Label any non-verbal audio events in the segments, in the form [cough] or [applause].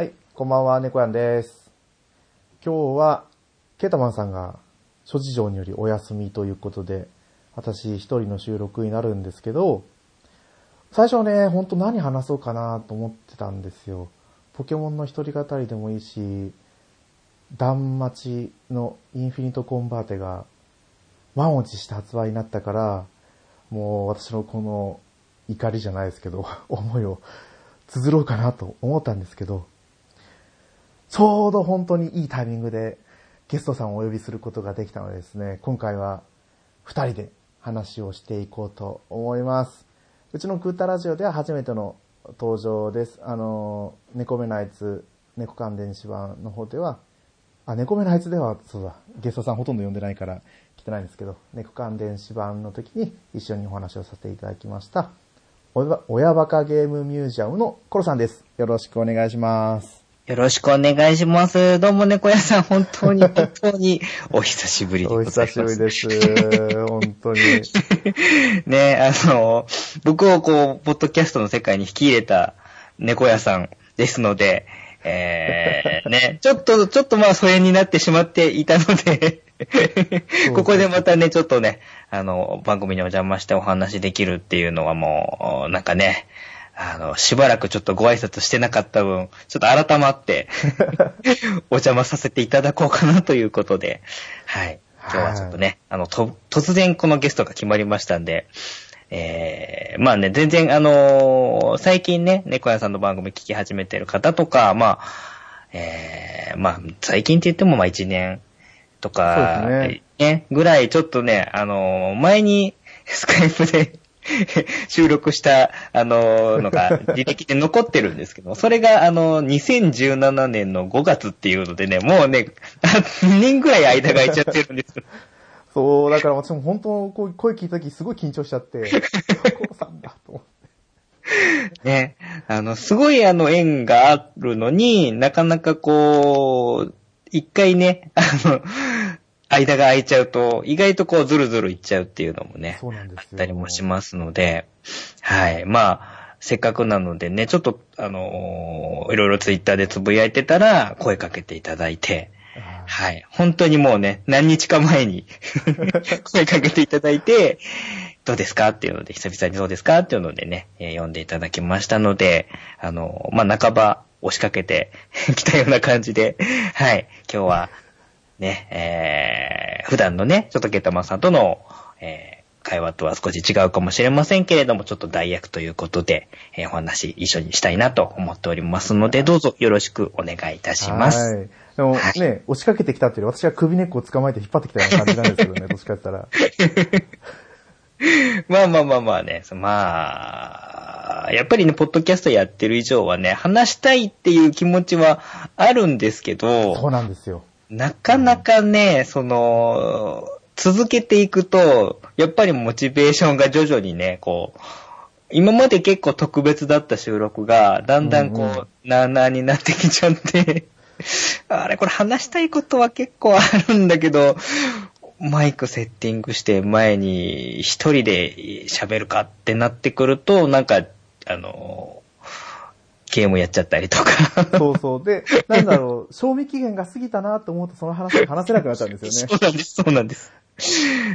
はい、こんばんは、猫やんです。今日は、ケータマンさんが諸事情によりお休みということで、私一人の収録になるんですけど、最初はね、ほんと何話そうかなと思ってたんですよ。ポケモンの一人語りでもいいし、断末のインフィニットコンバーテが満を持して発売になったから、もう私のこの怒りじゃないですけど、思いを綴ろうかなと思ったんですけど、ちょうど本当にいいタイミングでゲストさんをお呼びすることができたのでですね、今回は二人で話をしていこうと思います。うちのクータラジオでは初めての登場です。あの、猫目のあいつ、猫関電子版の方では、あ、猫目のあいつでは、そうだ、ゲストさんほとんど呼んでないから来てないんですけど、猫関電子版の時に一緒にお話をさせていただきました。親バカゲームミュージアムのコロさんです。よろしくお願いします。よろしくお願いします。どうも猫屋さん、本当に [laughs] 本当にお久しぶりでおござい久ます。しぶりです。本当に。[laughs] ね、あの、僕をこう、ポッドキャストの世界に引き入れた猫屋さんですので、えー、[laughs] ね、ちょっと、ちょっとまあ、疎遠になってしまっていたので、ここでまたね、ちょっとね、あの、番組にお邪魔してお話できるっていうのはもう、なんかね、あの、しばらくちょっとご挨拶してなかった分、ちょっと改まって、[laughs] お邪魔させていただこうかなということで、はい。今日はちょっとね、あの、と、突然このゲストが決まりましたんで、えー、まあね、全然あのー最近ね、猫屋さんの番組聞き始めてる方とか、まあ、えー、まあ、最近って言ってもまあ一年とか、ね、ぐらいちょっとね、あのー前に [laughs] スカイプで [laughs] 収録した、あのーのが履歴で残ってるんですけど、それがあのー2017年の5月っていうのでね、もうね、2年ぐらい間が空いちゃってるんですよ。そう、だから私も本当、こう声聞いた時すごい緊張しちゃって、コロさんだと思って。ね。あの、すごいあの縁があるのになかなかこう、一回ね、あの、間が空いちゃうと、意外とこうズルズルいっちゃうっていうのもね、そうなんですよ。あったりもしますので、はい。まあ、せっかくなのでね、ちょっと、あのいろいろツイッターでつぶやいてたら、声かけていただいて、あはい。本当にもうね、何日か前に [laughs] 声かけていただいて、どうですかっていうので、久々にどうですかっていうのでね、えー読んでいただきましたので、あの、まあ、半ば押しかけて [laughs] きたような感じで、はい。今日は、ね、えー、普段のね、ちょっとゲタマンさんとの、えー会話とは少し違うかもしれませんけれども、ちょっと代役ということで、えーお話一緒にしたいなと思っておりますので、どうぞよろしくお願いいたします。はい。でもはいね、押しかけてきたっていうより私は首根っこを捕まえて引っ張ってきたような感じなんですけどね、[laughs] どっちかったら。まあまあまあまあね、そまあ、やっぱりね、ポッドキャストやってる以上はね、話したいっていう気持ちはあるんですけそうど、なんですよ。なかなかね、その、続けていくと、やっぱりモチベーションが徐々にね、こう、今まで結構特別だった収録が、だんだんこう、うんうん。なあなあになってきちゃって、[laughs] あれ、これ話したいことは結構あるんだけど、マイクセッティングして前に一人で喋るかってなってくると、なんか、あの、ゲームやっちゃったりとか。そうそう。で、なんだろう、賞味期限が過ぎたなと思うとその話が話せなくなっちゃうんですよね。[laughs] そうなんです、そうなんです。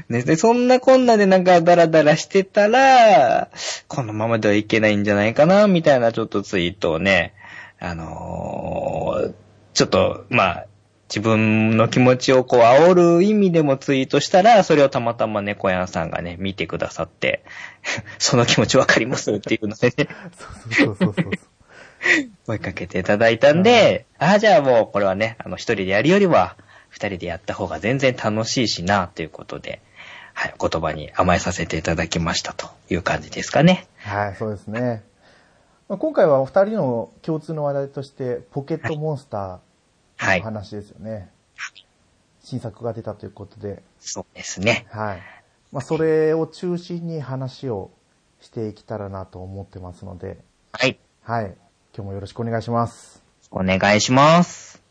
ね、で、そんなこんなでなんかダラダラしてたら、このままではいけないんじゃないかな、みたいなちょっとツイートをね、あのーちょっと、まあ、自分の気持ちをこう煽る意味でもツイートしたら、それをたまたま猫やんさんがね、見てくださって、[laughs] その気持ちわかりますっていうのでね、そうそうそうそうそう。[laughs] 声かけていただいたんで、ああ、じゃあもうこれはね、あの、一人でやるよりは、二人でやった方が全然楽しいしな、ということで、はい、言葉に甘えさせていただきましたという感じですかね。はい、そうですね。まあ今回はお二人の共通の話題として、ポケットモンスターはい。の話ですよね。新作が出たということで、そうですね。はい。まあ、それを中心に話をしていけたらなと思ってますので、はい。はい。今日もよろしくお願いします。お願いします。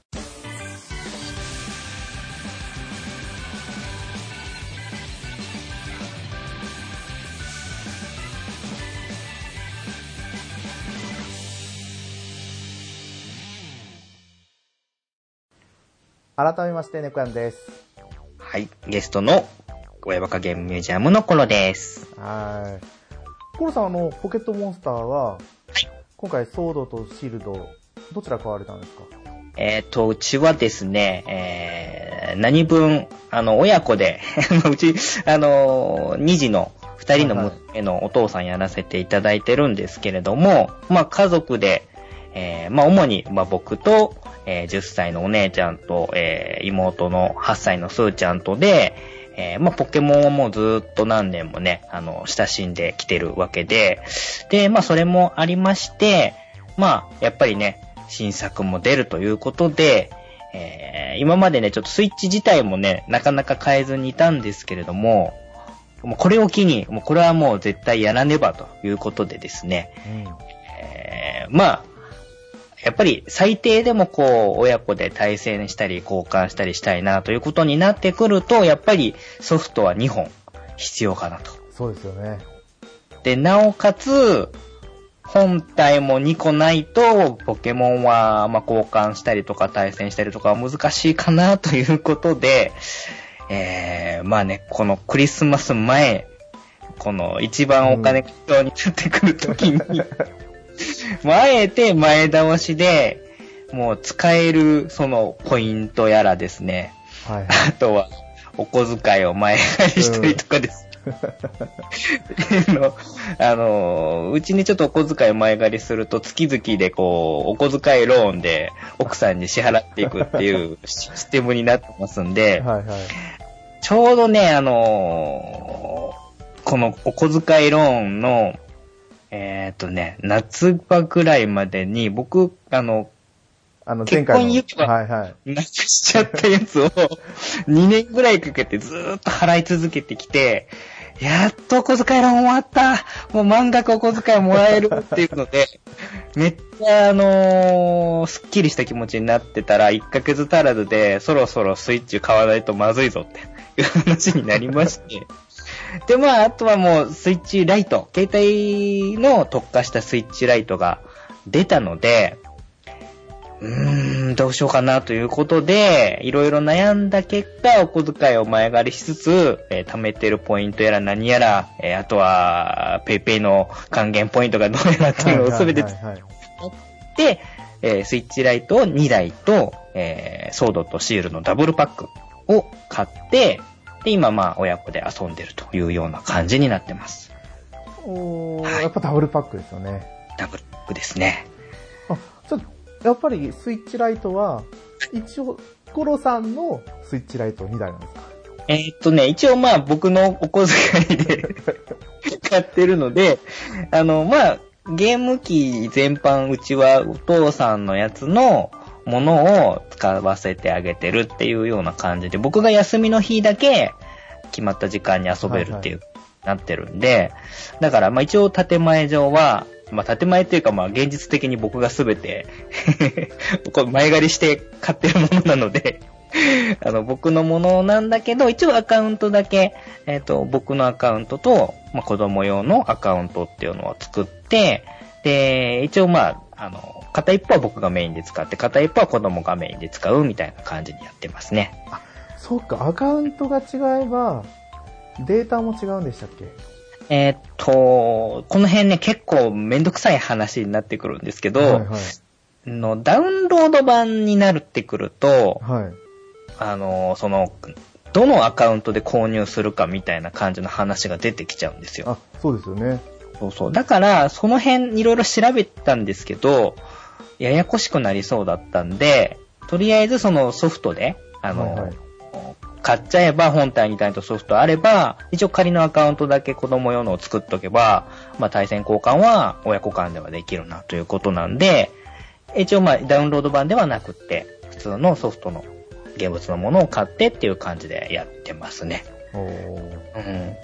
改めまして、猫やんです。はい。ゲストの、親バカゲームミュージアムのコロです。はい。コロさん、あの、ポケットモンスターは、今回、ソードとシールド、どちら買われたんですか？えっ、と、うちはですね、えー、何分、あの、親子で、[laughs] うち、あの、2児の2人の娘のお父さんやらせていただいてるんですけれども、まあ、家族で、えー、まあ、主に、まあ、僕と、えー、10歳のお姉ちゃんと、えー、妹の8歳のスーちゃんとで、えー、まあ、ポケモンはもうずーっと何年もね、あの、親しんできてるわけで、で、まあ、それもありまして、まあ、やっぱりね、新作も出るということで、えー、今までね、ちょっとスイッチ自体もね、なかなか変えずにいたんですけれども、もうこれを機に、もうこれはもう絶対やらねばということでですね、うん。えーまあ、やっぱり最低でもこう、親子で対戦したり交換したりしたいなということになってくると、やっぱりソフトは2本必要かなと。そうですよね。で、なおかつ、本体も2個ないと、ポケモンは、まあ、交換したりとか対戦したりとかは難しいかなということで、えー、まあね、このクリスマス前、この一番お金が必要になってくるときに、[laughs] まああえて前倒しで、もう使えるそのポイントやらですね、はい。あとはお小遣いを前借りしたりとかです。の [laughs] あの、うちにちょっとお小遣いを前借りすると月々でこう、お小遣いローンで奥さんに支払っていくっていう [laughs] システムになってますんで、はいはい。ちょうどね、あのーこのお小遣いローンの、えっ、とね、夏場ぐらいまでに僕、あの、あの、結前回の。婚指輪はいはい。なくしちゃったやつを [laughs] 2年ぐらいかけてずーっと払い続けてきて、やっとお小遣いローン終わったもう満額お小遣いもらえるっていうので、[laughs] めっちゃあのー、すっきりした気持ちになってたら、1ヶ月足らずでそろそろスイッチ買わないとまずいぞっていう話になりまして。で、まあ、あとはもう Switch Lite、携帯の特化した Switch Lite が出たので、うーん、どうしようかなということで、いろいろ悩んだ結果、お小遣いを前借りしつつ、えー貯めてるポイントやら何やら、えーあとは、 PayPay の還元ポイントがどうやらっていうのをすべて使はいはいはい。って、えー Switch Lite を2台と、えーソードとシールドのダブルパックを買って、で、今まあ親子で遊んでるというような感じになってます。おー、はいやっぱダブルパックですよね。ダブルパックですね。あ、ちょっと、やっぱりスイッチライトは、一応、コロさんのスイッチライト2台なんですか？えーっとね、一応まあ僕のお小遣いで [laughs] 買ってるので、あの、まあ、ゲーム機全般、うちはお父さんのやつのものを使わせてあげてるっていうような感じで、僕が休みの日だけ決まった時間に遊べるっていう、なってるんで、だからまあ一応建前上は、まあ建前っていうかまあ現実的に僕がすべて [laughs] 前借りして買ってるものなので、[laughs] あの、僕のものなんだけど、一応アカウントだけ、えっ、と、僕のアカウントと、まあ、子供用のアカウントっていうのを作って、で、一応まあ、あの、片一方は僕がメインで使って、片一方は子供がメインで使うみたいな感じにやってますね。そうか、アカウントが違えば、データも違うんでしたっけ？えっ、と、この辺ね、結構めんどくさい話になってくるんですけど、はいはい。のダウンロード版になるってくると、はい。あの、その、どのアカウントで購入するかみたいな感じの話が出てきちゃうんですよ。あ、そうですよね。そうそう。だから、その辺いろいろ調べたんですけど、ややこしくなりそうだったんで、とりあえずそのソフトで、あの、はいはい買っちゃえば本体に対とソフトあれば、一応仮のアカウントだけ子供用のを作っとけば、まあ対戦交換は親子間ではできるなということなんで、一応まあダウンロード版ではなくって、普通のソフトの現物のものを買ってっていう感じでやってますね。おーうん。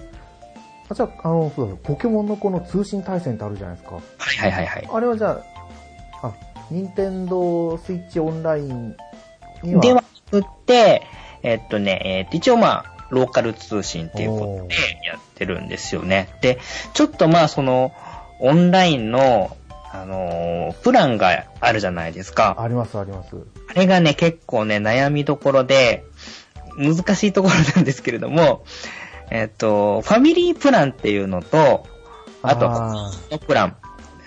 あじゃあ、あの、そうだポケモンのこの通信対戦ってあるじゃないですか。はいはいはいはい。あれはじゃあ、あ、任天堂スイッチオンラインには、ではなくって、えっとね、えっと、一応まあ、ローカル通信っていうことでやってるんですよね。で、ちょっとまあ、その、オンラインの、あのープランがあるじゃないですか。ありますあります。あれがね、結構ね、悩みどころで、難しいところなんですけれども、えっと、ファミリープランっていうのと、あと、あのプラン、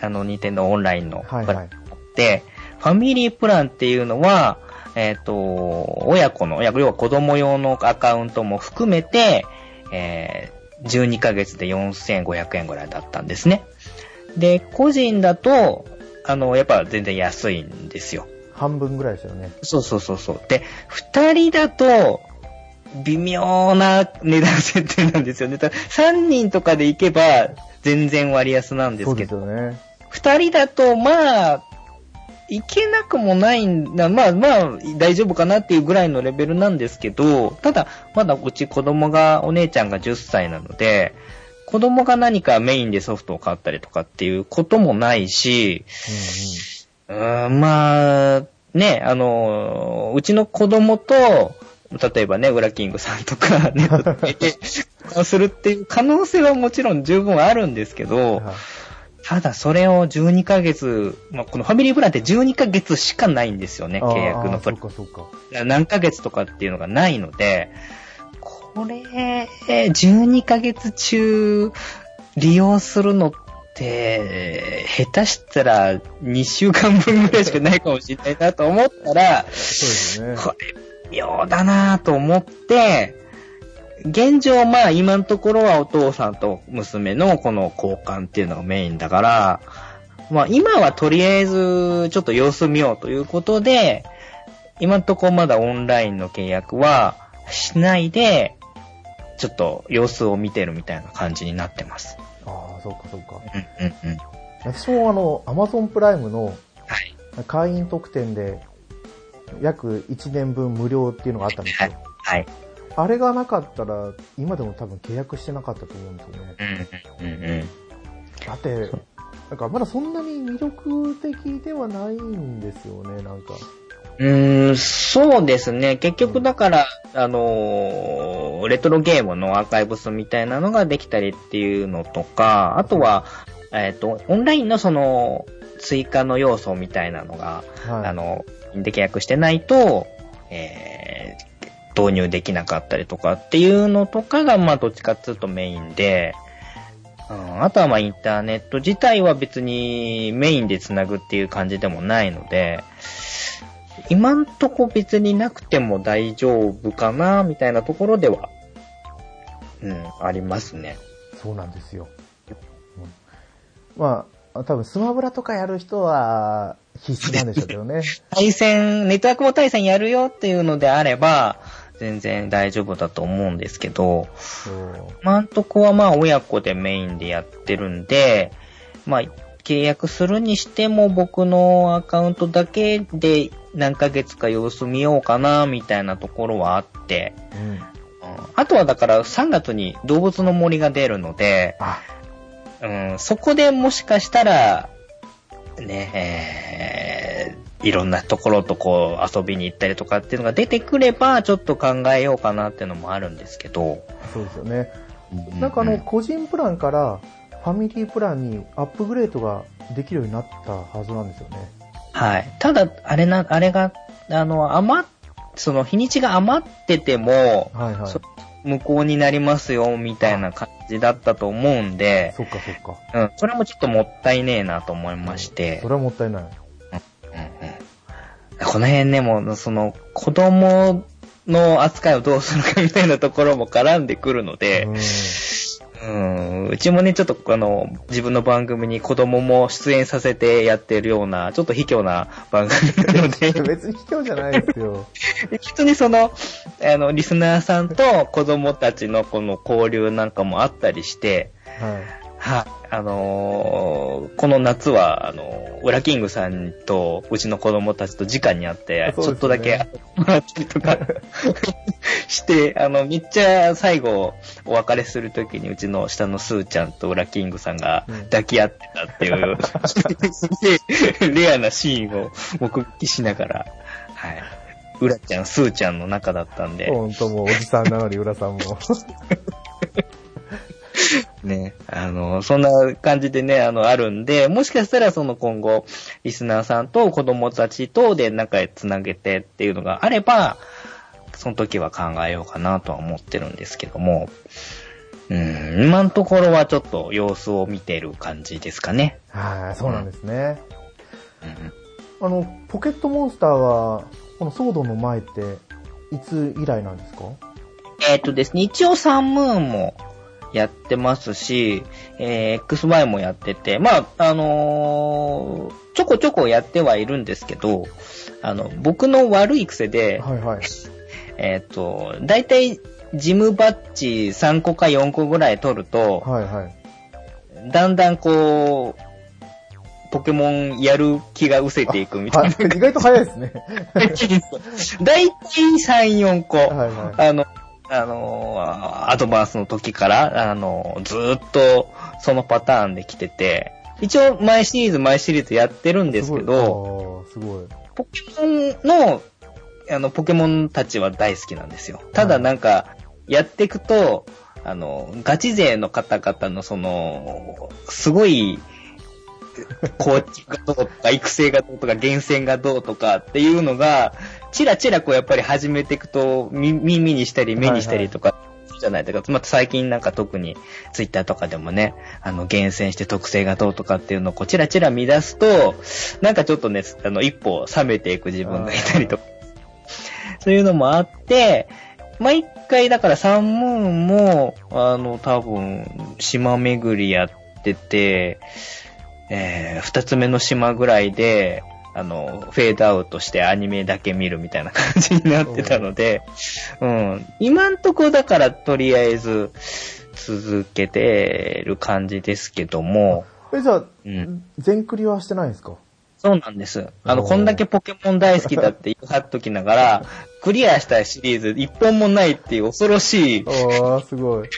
あの、ニンテンドーオンラインのプランはいはいで、ファミリープランっていうのは、えっ、と、親子の、要は子供用のアカウントも含めて、えー、12ヶ月で4500円ぐらいだったんですね。で、個人だと、あの、やっぱ全然安いんですよ。半分ぐらいですよね。そうそうそうそう。で、二人だと、微妙な値段設定なんですよね。ただ三人とかで行けば、全然割安なんですけど、ね。二人だと、まあ、いけなくもないんだ。まあまあ、大丈夫かなっていうぐらいのレベルなんですけど、ただ、まだうち子供が、お姉ちゃんが10歳なので、子供が何かメインでソフトを買ったりとかっていうこともないし、うーん、まあ、ね、あの、うちの子供と、例えばね、ウラキングさんとか、ネットでするっていう可能性はもちろん十分あるんですけど、ただそれを12ヶ月、まあ、このファミリープランって12ヶ月しかないんですよね、契約のプラあーそうかそうか。ン。何ヶ月とかっていうのがないので、これ、12ヶ月中利用するのって、下手したら2週間分ぐらいしかないかもしれないなと思ったら、そうですよね。これ、妙だなぁと思って、現状、まあ今のところはお父さんと娘のこの交換っていうのがメインだから、まあ今はとりあえずちょっと様子見ようということで、今のところまだオンラインの契約はしないで、ちょっと様子を見てるみたいな感じになってます。ああ、そうかそうか。うんうんうん。私もあの、アマゾンプライムのはい。会員特典で、約1年分無料っていうのがあったんですはいよ。。はい。あれがなかったら、今でも多分契約してなかったと思うんですよね。うんうんうんうん。だって、なんかまだそんなに魅力的ではないんですよね、なんか。うーん、そうですね。結局だから、あのーレトロゲームのアーカイブスみたいなのができたりっていうのとか、あとは、えっ、と、オンラインのその、追加の要素みたいなのが、はい。あの、で契約してないと、えー導入できなかったりとかっていうのとかが、まあ、どっちかっていうとメインで、うん、あとはまあ、インターネット自体は別にメインで繋ぐっていう感じでもないので、今んとこ別になくても大丈夫かな、みたいなところでは、うん、ありますね。そうなんですよ。うんまあ、多分スマブラとかやる人は必須なんでしょうけどね。[laughs] 対戦、ネットワークも対戦やるよっていうのであれば、全然大丈夫だと思うんですけど、そう。今んとこはまあ親子でメインでやってるんで、まあ契約するにしても僕のアカウントだけで何ヶ月か様子見ようかなみたいなところはあって、うん。うんあとはだから3月に動物の森が出るので、あ、うん、そこでもしかしたら、ね、えーいろんなところとこう遊びに行ったりとかっていうのが出てくれば、ちょっと考えようかなっていうのもあるんですけど。そうですよね。なんかあの、個人プランからファミリープランにアップグレードができるようになったはずなんですよね。はい。ただ、あれな、あれが、あの、余っ、その日にちが余ってても、はいはい。そ無効になりますよ、みたいな感じだったと思うんで、そっかそっか。うん、それもちょっともったいねえなと思いましてそ、れはもったいない。うんうんこの辺ね、もう、その、子供の扱いをどうするかみたいなところも絡んでくるので、うん。うん、うちもね、ちょっとあの、自分の番組に子供も出演させてやってるような、ちょっと卑怯な番組なので、[laughs] 別に卑怯じゃないですよ。[laughs] きっとね、その、あの、リスナーさんと子供たちのこの交流なんかもあったりして、はい。はい、あのーこの夏は、あのーウラキングさんとうちの子供たちと直に会って、ねちょっとだけ会ってもらったりとか [laughs] して、あの、めっちゃ最後、お別れするときにうちの下のスーちゃんとウラキングさんがうん抱き合ってたっていう、すげえレアなシーンを目撃しながら、はい。ウラちゃん、スーちゃんの中だったんで、ほんともうおじさんなのに浦さんも。[laughs] ね、あの、そんな感じでね、あの、あるんで、もしかしたらその今後、リスナーさんと子供たちとで仲へつなげてっていうのがあれば、その時は考えようかなとは思ってるんですけども、うん、今のところはちょっと様子を見てる感じですかね。はい、そうなんですね。うん、あの、ポケットモンスターは、このソードの前って、いつ以来なんですか？えっ、とですね、一応サンムーンもやってますし、えー、XY もやってて、まあ、あのー、ちょこちょこやってはいるんですけど、あの、僕の悪い癖で、はいはい。[laughs] えっと、だいたいジムバッジ3個か4個ぐらい取ると、はいはい。だんだんこう、ポケモンやる気が失せていくみたいな。意外と早いですね。だいたい3、4個。はいはい。あの、あの、アドバンスの時から、あの、ずーっとそのパターンで来てて、一応毎シリーズ毎シリーズやってるんですけど、すごい。ポケモンの、あの、ポケモンたちは大好きなんですよ。ただなんか、やっていくと、あの、ガチ勢の方々のその、すごい、構築がどうとか、育成がどうとか、厳選がどうとかっていうのが、チラチラこうやっぱり始めていくと、耳にしたり目にしたりとか、じゃないとか、また最近なんか特にツイッターとかでもね、あの、厳選して特性がどうとかっていうのをこうチラチラ見出すと、なんかちょっとね、あの、一歩冷めていく自分がいたりとか、そういうのもあって、毎回だからサンムーンも、あの、多分、島巡りやってて、えー、二つ目の島ぐらいで、あの、フェードアウトしてアニメだけ見るみたいな感じになってたので、うん。今んとこだからとりあえず続けてる感じですけども。え、じゃあ、うん、全クリはしてないんですか？そうなんです。あの、こんだけポケモン大好きだって言い張っときながら、クリアしたシリーズ一本もないっていう恐ろしい。ああ、すごい。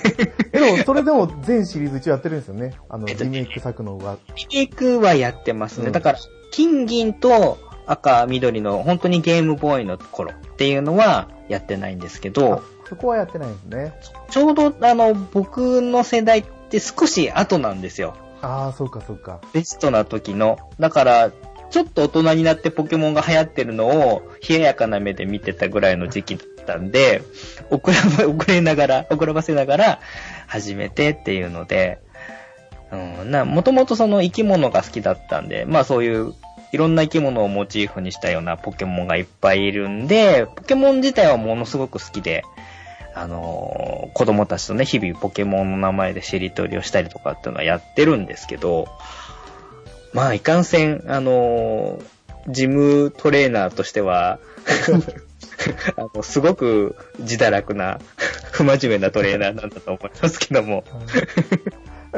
[laughs] でも、それでも全シリーズ一応やってるんですよね。あの、リメイク作のは。リメイクはやってますね。うん、だから、金銀と赤、緑の本当にゲームボーイの頃っていうのはやってないんですけど。そこはやってないんですね。ちょうど、あの、僕の世代って少し後なんですよ。ああ、そうかそうか。ベストな時の。だから、ちょっと大人になってポケモンが流行ってるのを冷ややかな目で見てたぐらいの時期だったんで、遅ら遅れながら、遅らばせながら始めてっていうので、うん、な、もともとその生き物が好きだったんで、まあそういういろんな生き物をモチーフにしたようなポケモンがいっぱいいるんで、ポケモン自体はものすごく好きで、あのー、子供たちとね、日々ポケモンの名前でしりとりをしたりとかっていうのはやってるんですけど、まあ、いかんせん、あのー、ジムトレーナーとしては [laughs] あの、すごく自堕落な、不真面目なトレーナーなんだと思いますけども。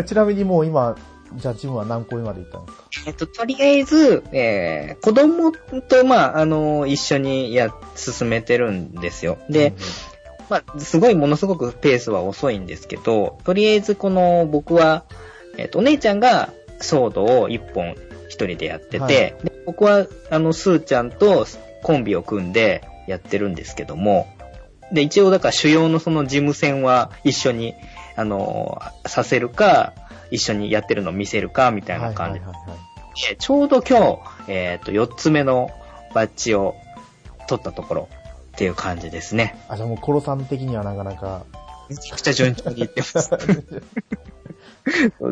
ちなみにもう今、じゃあジムは何個目まで行ったんですか？えっと、とりあえず、えー、子供と、まあ、あの、一緒にや、進めてるんですよ。で、うんうん、まあ、すごいものすごくペースは遅いんですけど、とりあえずこの、僕は、えっと、お姉ちゃんがソードを一本一人でやってて、はい、で僕は、あの、スーちゃんとコンビを組んでやってるんですけども、で、一応だから主要のその事務戦は一緒に、あの、させるか、一緒にやってるのを見せるか、みたいな感じ。はいはいはいはい、ちょうど今日、えっ、ー、と、4つ目のバッジを取ったところっていう感じですね。あ、じゃあもうコロさん的にはなかなか。めちゃくちゃ順調にいってます。[laughs]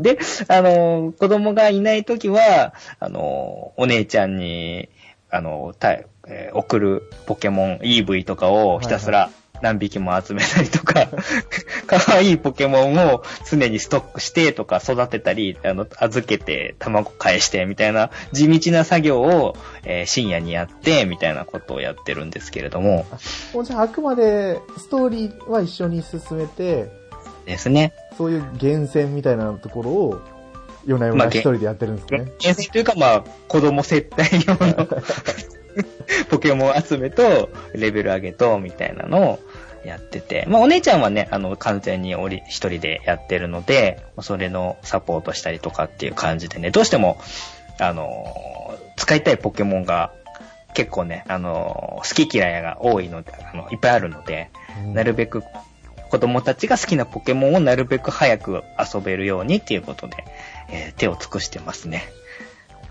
で、あの、子供がいないときは、あの、お姉ちゃんに、あの、たえー、送るポケモン EV とかをひたすら何匹も集めたりとか、[laughs] 可愛いポケモンを常にストックしてとか育てたり、あの、預けて卵返してみたいな地道な作業を、えー、深夜にやってみたいなことをやってるんですけれども。もうじゃああくまでストーリーは一緒に進めて、ですね。そういう厳選みたいなところを夜な夜な一人でやってるんですね。まあ、厳選というかまあ、子供接待用の [laughs] [laughs] ポケモン集めと、レベル上げと、みたいなのをやってて、まあお姉ちゃんはね、あの、完全に一人でやってるので、それのサポートしたりとかっていう感じでね、どうしても、あの、使いたいポケモンが結構ね、あの、好き嫌いが多いので、あの、いっぱいあるので、うん、なるべく子供たちが好きなポケモンをなるべく早く遊べるようにっていうことで、えー手を尽くしてますね。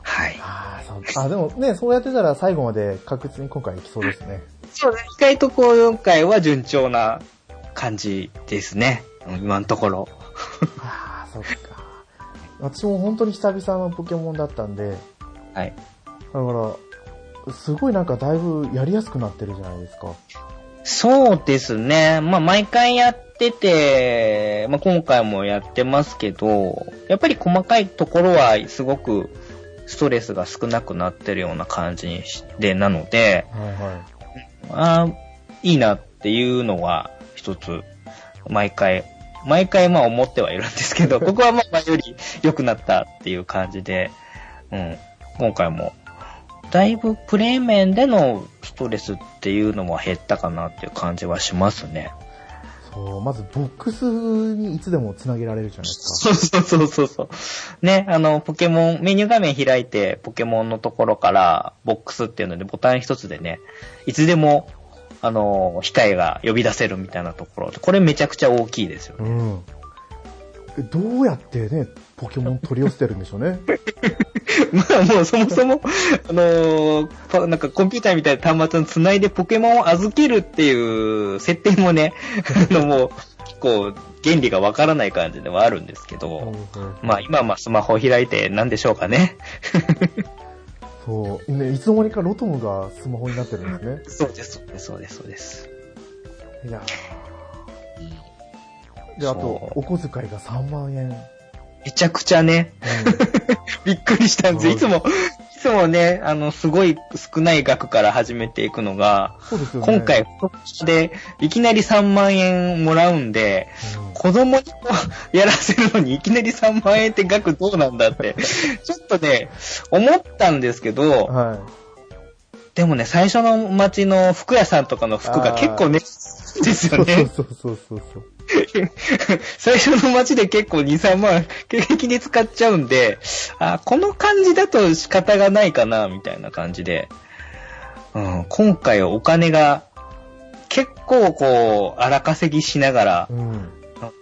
はい。ああ、そうあ、でもね、そうやってたら最後まで確実に今回いきそうですね。そうね。意外と今回は順調な感じですね。うん今のところ。ああ、そっか。私も本当に久々のポケモンだったんで、はい。だから、すごいなんかだいぶやりやすくなってるじゃないですか。そうですね。まあ、毎回やってて、まあ、今回もやってますけど、やっぱり細かいところはすごくストレスが少なくなってるような感じにして、なので、はいはい。あーいいなっていうのは一つ、毎回、毎回まあ思ってはいるんですけど、[laughs] ここはまあ前より良くなったっていう感じで、うん、今回も、だいぶプレイ面でのストレスっていうのは減ったかなっていう感じはしますね。そう、まずボックスにいつでもつなげられるじゃないですそうそうそうそうそう。ね、あの、ポケモン、メニュー画面開いて、ポケモンのところから、ボックスっていうので、ボタン一つでね、いつでも、あの、控えが呼び出せるみたいなところ。これめちゃくちゃ大きいですよか。ね。うん。えどうやってね、ポケモン取り寄せてるんでしょうね。[laughs] まあもうそもそも、あのーパなんかコンピューターみたいな端末につないでポケモンを預けるっていう設定もね、[laughs] あのもう結構原理がわからない感じではあるんですけど、まあ今はまあスマホを開いて何でしょうかね。[laughs] そう、ね、いつの間にかロトムがスマホになってるんですね。そうです、そうです、そうです、そうです。いやーで、あとそ、お小遣いが3万円。めちゃくちゃね、[laughs] びっくりしたんですよ。いつも、いつもね、あの、すごい少ない額から始めていくのが、ね。今回、で、いきなり3万円もらうんで、うん子供にやらせるのにいきなり3万円って額どうなんだって、[laughs] ちょっとね、思ったんですけど、はい。でもね、最初の街の服屋さんとかの服が結構ね、ですよね。そうそうそうそう。[laughs] 最初の街で結構2、3万平気で使っちゃうんで、あ、この感じだと仕方がないかな、みたいな感じで、うん、今回お金が結構こう、荒稼ぎしながら、うん。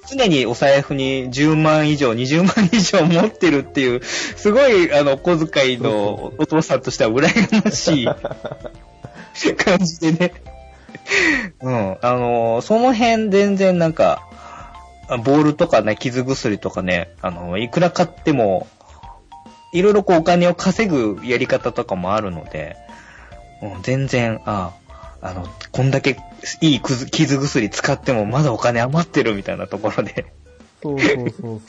常にお財布に10万以上、20万以上持ってるっていう、すごい、あの、お小遣いのお父さんとしては羨ましい [laughs] 感じでね。うん。あの、その辺全然なんか、ボールとかね、傷薬とかね、あの、いくら買っても、いろいろこうお金を稼ぐやり方とかもあるので、うん、全然、ああの、こんだけいい傷薬使ってもまだお金余ってるみたいなところで。そうそうそうそう。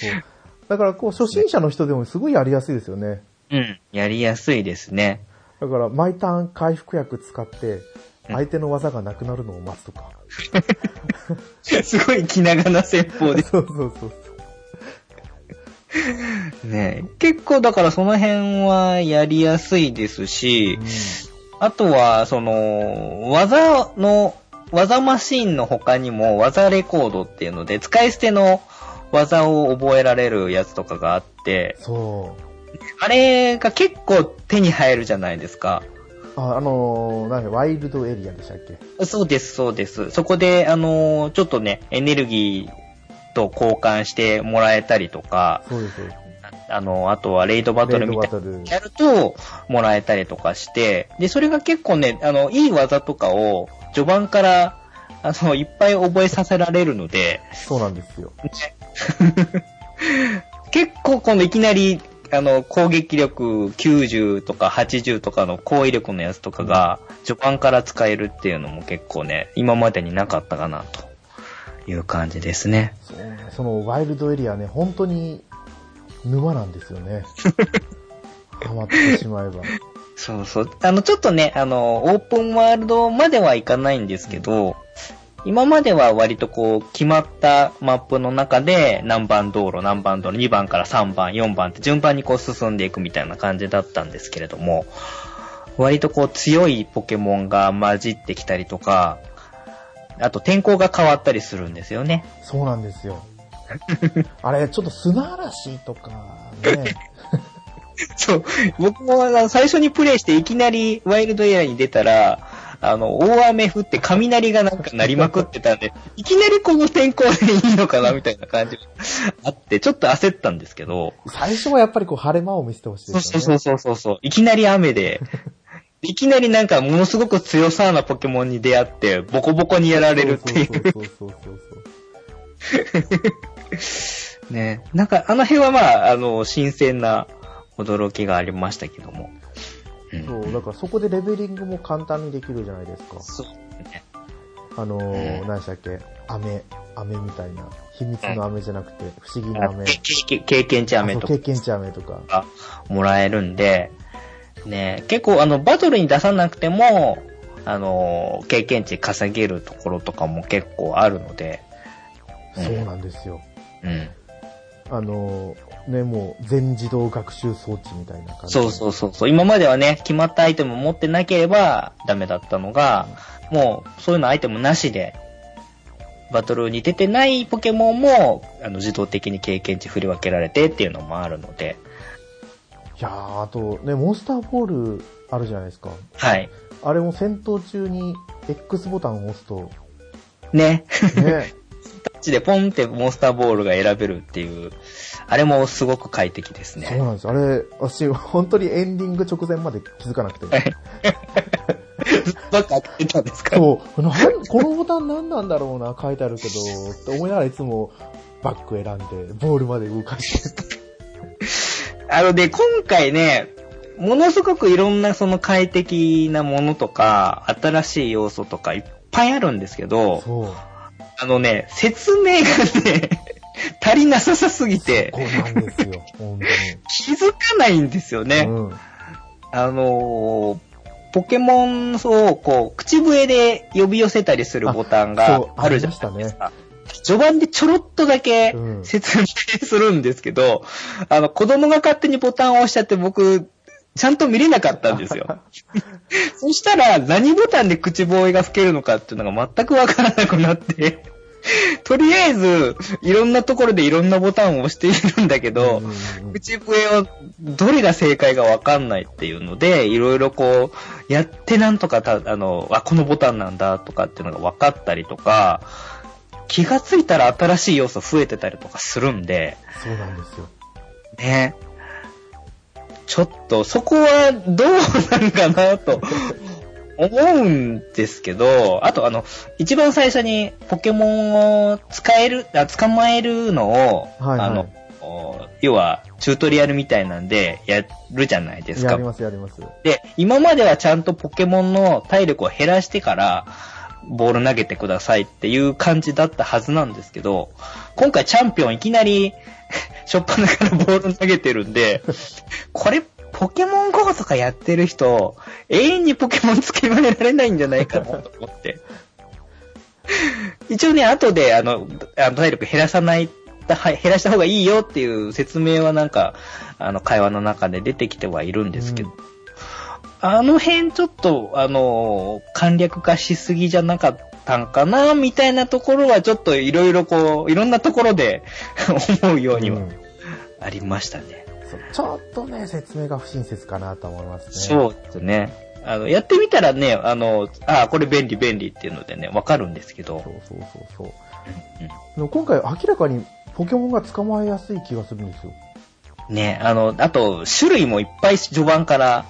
だから、こう、初心者の人でもすごいやりやすいですよね。うん。やりやすいですね。だから、毎ターン回復薬使って、相手の技がなくなるのを待つとか。[laughs] すごい気長な戦法で [laughs] そうそうそうね。結構だからその辺はやりやすいですし、あとは、その、技の、技マシンの他にも技レコードっていうので、使い捨ての技を覚えられるやつとかがあって、そう。あれが結構手に入るじゃないですか。あ、あのー、なんかワイルドエリアでしたっけ？そうです、そうです。そこで、あのーちょっとね、エネルギーと交換してもらえたりとか、そうです。そうですあの、あとはレイドバトルみたいなレイドバトルやると、もらえたりとかして、で、それが結構ね、あの、いい技とかを、序盤から、あの、いっぱい覚えさせられるので、そうなんですよ。[laughs] 結構今度いきなり、あの、攻撃力90とか80とかの攻撃力のやつとかが、序盤から使えるっていうのも結構ね、今までになかったかな、という感じですね。そうねそのワイルドエリアね、本当に沼なんですよね。[laughs] ハマってしまえば。そうそう。あの、ちょっとね、あの、オープンワールドまではいかないんですけど、今までは割とこう、決まったマップの中で、何番道路、何番道路、2番から3番、4番って順番にこう進んでいくみたいな感じだったんですけれども、割とこう、強いポケモンが混じってきたりとか、あと天候が変わったりするんですよね。そうなんですよ。[laughs] あれ、ちょっと砂嵐とかね。[laughs] そう。僕も最初にプレイしていきなりワイルドエアに出たら、あの、大雨降って雷がなんか鳴りまくってたんで、[laughs] いきなりこの天候でいいのかなみたいな感じが [laughs] あって、ちょっと焦ったんですけど、最初はやっぱりこう晴れ間を見せてほしいそうですよね。そうそうそうそう、いきなり雨で、[laughs] いきなりなんかものすごく強そうなポケモンに出会って、ボコボコにやられるっていう。そうそうそうそうそう。ね。なんか、あの辺はまあ、あの、新鮮な驚きがありましたけども。うんそう、だからそこでレベリングも簡単にできるじゃないですか。そうね。あのー、うん何でしたっけ？飴、飴みたいな。秘密の飴じゃなくて、不思議な飴。経験値飴とか経験値飴とか。がもらえるんで、ね、結構あの、バトルに出さなくても、あの、経験値稼げるところとかも結構あるので、うんそうなんですよ。うん。あのー、ね、もう全自動学習装置みたいな感じ。そうそうそうそう。今まではね、決まったアイテムを持ってなければダメだったのが、もうそういうのアイテムなしで、バトルに出てないポケモンも、あの、自動的に経験値振り分けられてっていうのもあるので、いやー、あとね、モンスターボールあるじゃないですか。はい。あれも戦闘中に X ボタンを押すと、ね。ね、[laughs] チでポンってモンスターボールが選べるっていう、あれもすごく快適ですね。そうなんです。あれ、私、本当にエンディング直前まで気づかなくて。[laughs] ばっかってたんですか？そう、なんこのボタン何なんだろうな、書いてあるけど、って思いながらいつもバック選んで、ボールまで動かして。[laughs] あのね、今回ね、ものすごくいろんなその快適なものとか、新しい要素とかいっぱいあるんですけど、そう。あのね、説明がね、[laughs] 足りなささすぎてこ、うなんですよ、本気づかないんですよね。うん。あのーポケモンをこう、口笛で呼び寄せたりするボタンがあるじゃないありましたね。序盤でちょろっとだけうん説明するんですけど、あの、子供が勝手にボタンを押しちゃって僕、ちゃんと見れなかったんですよ。[laughs] そしたら、何ボタンで口笛が吹けるのかっていうのが全くわからなくなって、とりあえず、いろんなところでいろんなボタンを押しているんだけど、口笛はどれが正解がわかんないっていうので、いろいろこう、やってなんとかた、あの、あ、このボタンなんだとかっていうのが分かったりとか、気がついたら新しい要素増えてたりとかするんで、そうなんですよ。ね。ちょっと、そこはどうなんかなと思うんですけど、あとあの、一番最初にポケモンを使える、あ捕まえるのを、はいはいあの、お要は、チュートリアルみたいなんでやるじゃないですかやり。ます、やります。で、今まではちゃんとポケモンの体力を減らしてから、ボール投げてくださいっていう感じだったはずなんですけど、今回チャンピオンいきなり、しょっぱなからボール投げてるんで、これ、ポケモン GO とかやってる人、永遠にポケモンつけまえられないんじゃないかなと思って。一応ね、後で、あの、あの体力減らさない、はい減らした方がいいよっていう説明はなんか、あの、会話の中で出てきてはいるんですけど、うんあの辺ちょっと、あの、簡略化しすぎじゃなかったんかな、みたいなところはちょっといろいろこう、いろんなところで [laughs] 思うようにはうんありましたね。ちょっとね、説明が不親切かなと思いますね。そうですね。あの、やってみたらね、あの、あこれ便利便利っていうのでね、わかるんですけど。そうそうそうそう。うん今回明らかにポケモンが捕まえやすい気がするんですよ。ね、あの、あと、種類もいっぱい序盤から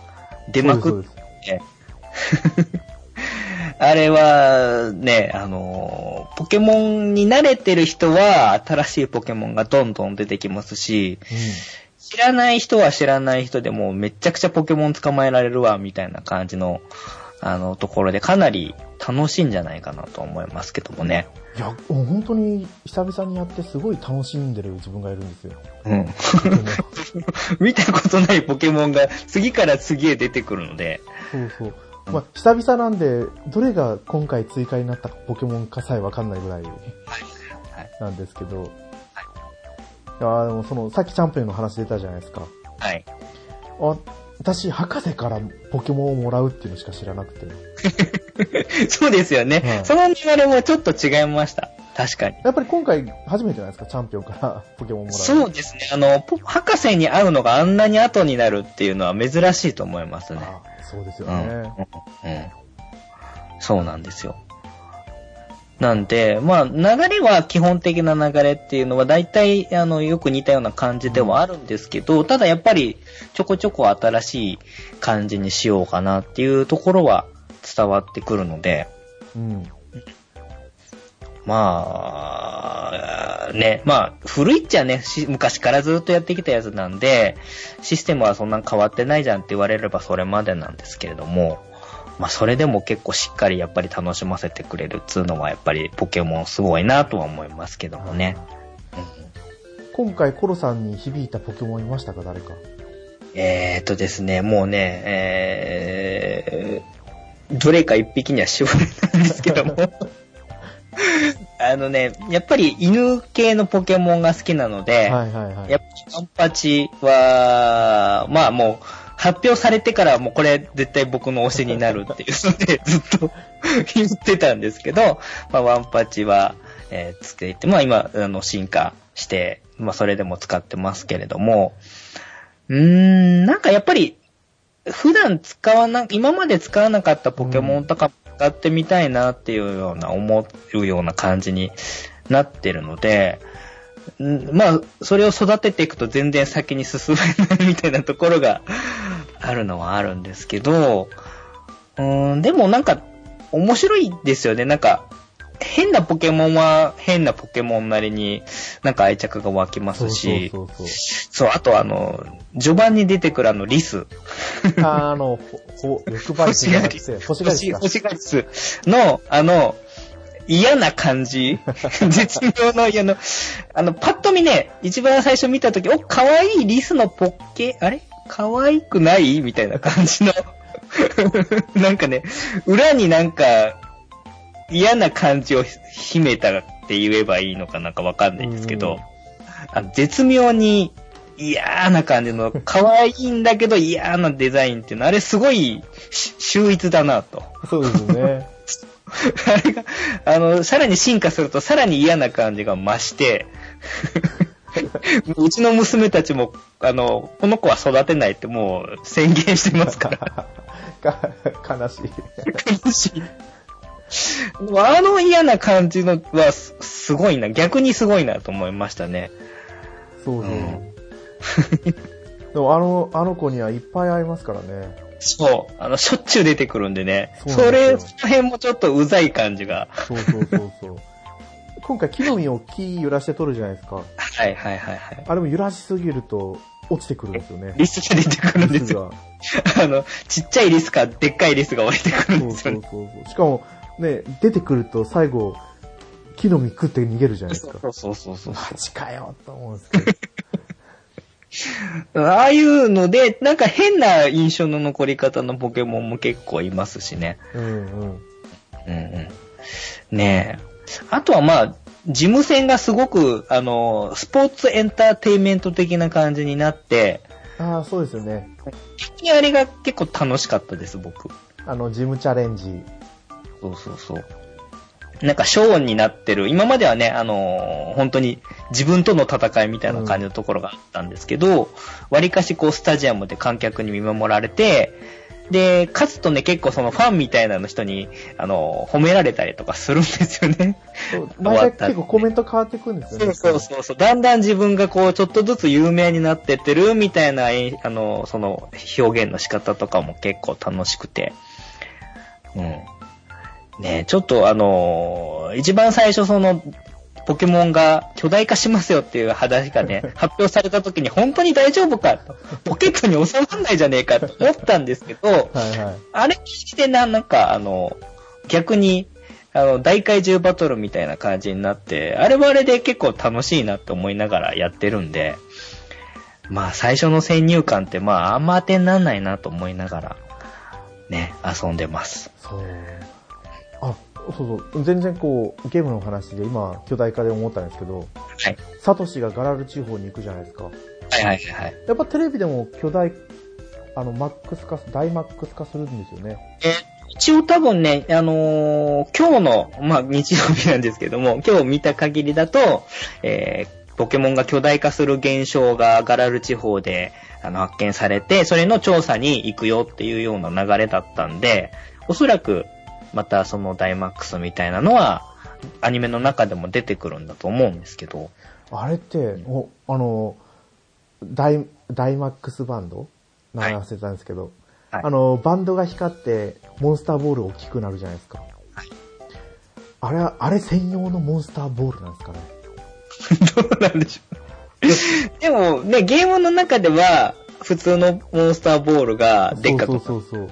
出まくって、[laughs] あれは、ね、あの、ポケモンに慣れてる人は、新しいポケモンがどんどん出てきますし、そうです。知らない人は知らない人でも、めっちゃくちゃポケモン捕まえられるわ、みたいな感じの、あの、ところで、かなり楽しいんじゃないかなと思いますけどもね。うん。いや、もう本当に久々にやってすごい楽しんでる自分がいるんですよ。うん。[laughs] 見たことないポケモンが次から次へ出てくるので、そうそう。まあ、久々なんで、どれが今回追加になったポケモンかさえわかんないぐらいはい。なんですけど、いやでもその、さっきチャンピオンの話出たじゃないですか。はい。あ、私、博士からポケモンをもらうっていうのしか知らなくて。[laughs] そうですよね。はいその流れもちょっと違いました。確かに。やっぱり今回初めてじゃないですか、チャンピオンからポケモンもらう。そうですね。あの、ポ博士に会うのがあんなに後になるっていうのは珍しいと思いますね。あそうですようん。うんね。うんそうなんですよ。なんで、まあ、流れは基本的な流れっていうのは大体、あの、よく似たような感じではあるんですけど、ただやっぱりちょこちょこ新しい感じにしようかなっていうところは伝わってくるので、うん。まあ、ね、まあ、古いっちゃね、し昔からずっとやってきたやつなんで、システムはそんな変わってないじゃんって言われればそれまでなんですけれども、まあ、それでも結構しっかりやっぱり楽しませてくれるっつうのはやっぱりポケモンすごいなとは思いますけどもね。今回コロさんに響いたポケモンいましたか誰か？えーっとですね、もうね、えー、どれか一匹には絞れないんですけども。[laughs] あのね、やっぱり犬系のポケモンが好きなので、はいはいはい。やっぱりカンパチは、まあもう、発表されてからもうこれ絶対僕の推しになるっていうのでずっと言ってたんですけど、まあワンパチは、えーつけて、まあ今、あの、進化して、まあそれでも使ってますけれども、うーん、なんかやっぱり、普段使わな、今まで使わなかったポケモンとか使ってみたいなっていうような、思うような感じになってるので、まあ、それを育てていくと全然先に進めないみたいなところがあるのはあるんですけど、うーん、でもなんか、面白いですよね。なんか、変なポケモンは変なポケモンなりになんか愛着が湧きますし、そうそうあとあの、序盤に出てくるあのリス。あの、ほ、ほ、欲張りじゃなくて、欲しがりか？星がリスの、あの、嫌な感じ [laughs] 絶妙の嫌の、あの、パッと見ね、一番最初見たとき、お、可愛いリスのポッケ、あれ？可愛くない？みたいな感じの。[laughs] なんかね、裏になんか、嫌な感じを秘めたって言えばいいのかなんかわかんないんですけうんど、あの絶妙に嫌な感じの、可愛いんだけど嫌なデザインっていうのは、あれすごいし秀逸だなと。そうですね。[laughs] [laughs] あれが、あの、さらに進化するとさらに嫌な感じが増して、[laughs] うちの娘たちも、あの、この子は育てないってもう宣言してますから。か [laughs] 悲しい。悲しい。あの嫌な感じのはすすごいな。逆にすごいなと思いましたね。そうそう。うんでもあの、あの子にはいっぱい会いますからね。そう。あの、しょっちゅう出てくるんでね。そうそれ、その辺もちょっとうざい感じが。そうそうそうそう。今回木の実を木揺らして取るじゃないですか。はいはいはいはい。あれも揺らしすぎると落ちてくるんですよね。リスが出てくるんですよ。が。あの、ちっちゃいリスかでっかいリスが降りてくるんそうですよね。そうそうそう。しかも、ね、出てくると最後、木の実食って逃げるじゃないですか。そうそうそうそう。マジかよと思うんですけど。[laughs] ああいうので、なんか変な印象の残り方のポケモンも結構いますしね。うんうん。うんうん。ねえ。あとはまあ、事務戦がすごく、あの、スポーツエンターテインメント的な感じになって、ああ、そうですよね。あれが結構楽しかったです、僕。あの、ジムチャレンジ。そうそうそう。なんかショーになってる、今まではね、あのー本当に自分との戦いみたいな感じのところがあったんですけど、割かしこうスタジアムで観客に見守られて、で、勝つとね、結構そのファンみたいなの人に、あのー褒められたりとかするんですよね。そう毎回結構コメント変わってくるんですよね。そうそうそう。だんだん自分がこう、ちょっとずつ有名になってってるみたいな、えあの、その、表現の仕方とかも結構楽しくて。うん。ねちょっとあの、一番最初その、ポケモンが巨大化しますよっていう話がね、[laughs] 発表された時に本当に大丈夫かと、ポケットに収まんないじゃねえかと思ったんですけど、はいはい。あれ聞いてな、なんか、あの、逆に、あの、大怪獣バトルみたいな感じになって、あれはあれで結構楽しいなって思いながらやってるんで、まあ、最初の先入観って、まあ、あんま当てになんないなと思いながら、ね、遊んでます。そう。あ、そうそう。全然こう、ゲームの話で今、巨大化で思ったんですけど、はい。サトシがガラル地方に行くじゃないですか。はいはいはい。やっぱテレビでも巨大、あの、マックス化、大マックス化するんですよね。え一応多分ね、あのー今日の、まあ日曜日なんですけども、今日見た限りだと、えーポケモンが巨大化する現象がガラル地方であの発見されて、それの調査に行くよっていうような流れだったんで、おそらくまたそのダイマックスみたいなのは、アニメの中でも出てくるんだと思うんですけど。あれって、おあの、ダイ、ダイマックスバンド？名前忘れたんですけど、はいあの、バンドが光って、モンスターボール大きくなるじゃないですか。はいあれは、あれ専用のモンスターボールなんですかね？[laughs] どうなんでしょう。[laughs] でもね、ゲームの中では、普通のモンスターボールがでっかくそうそうそうそう。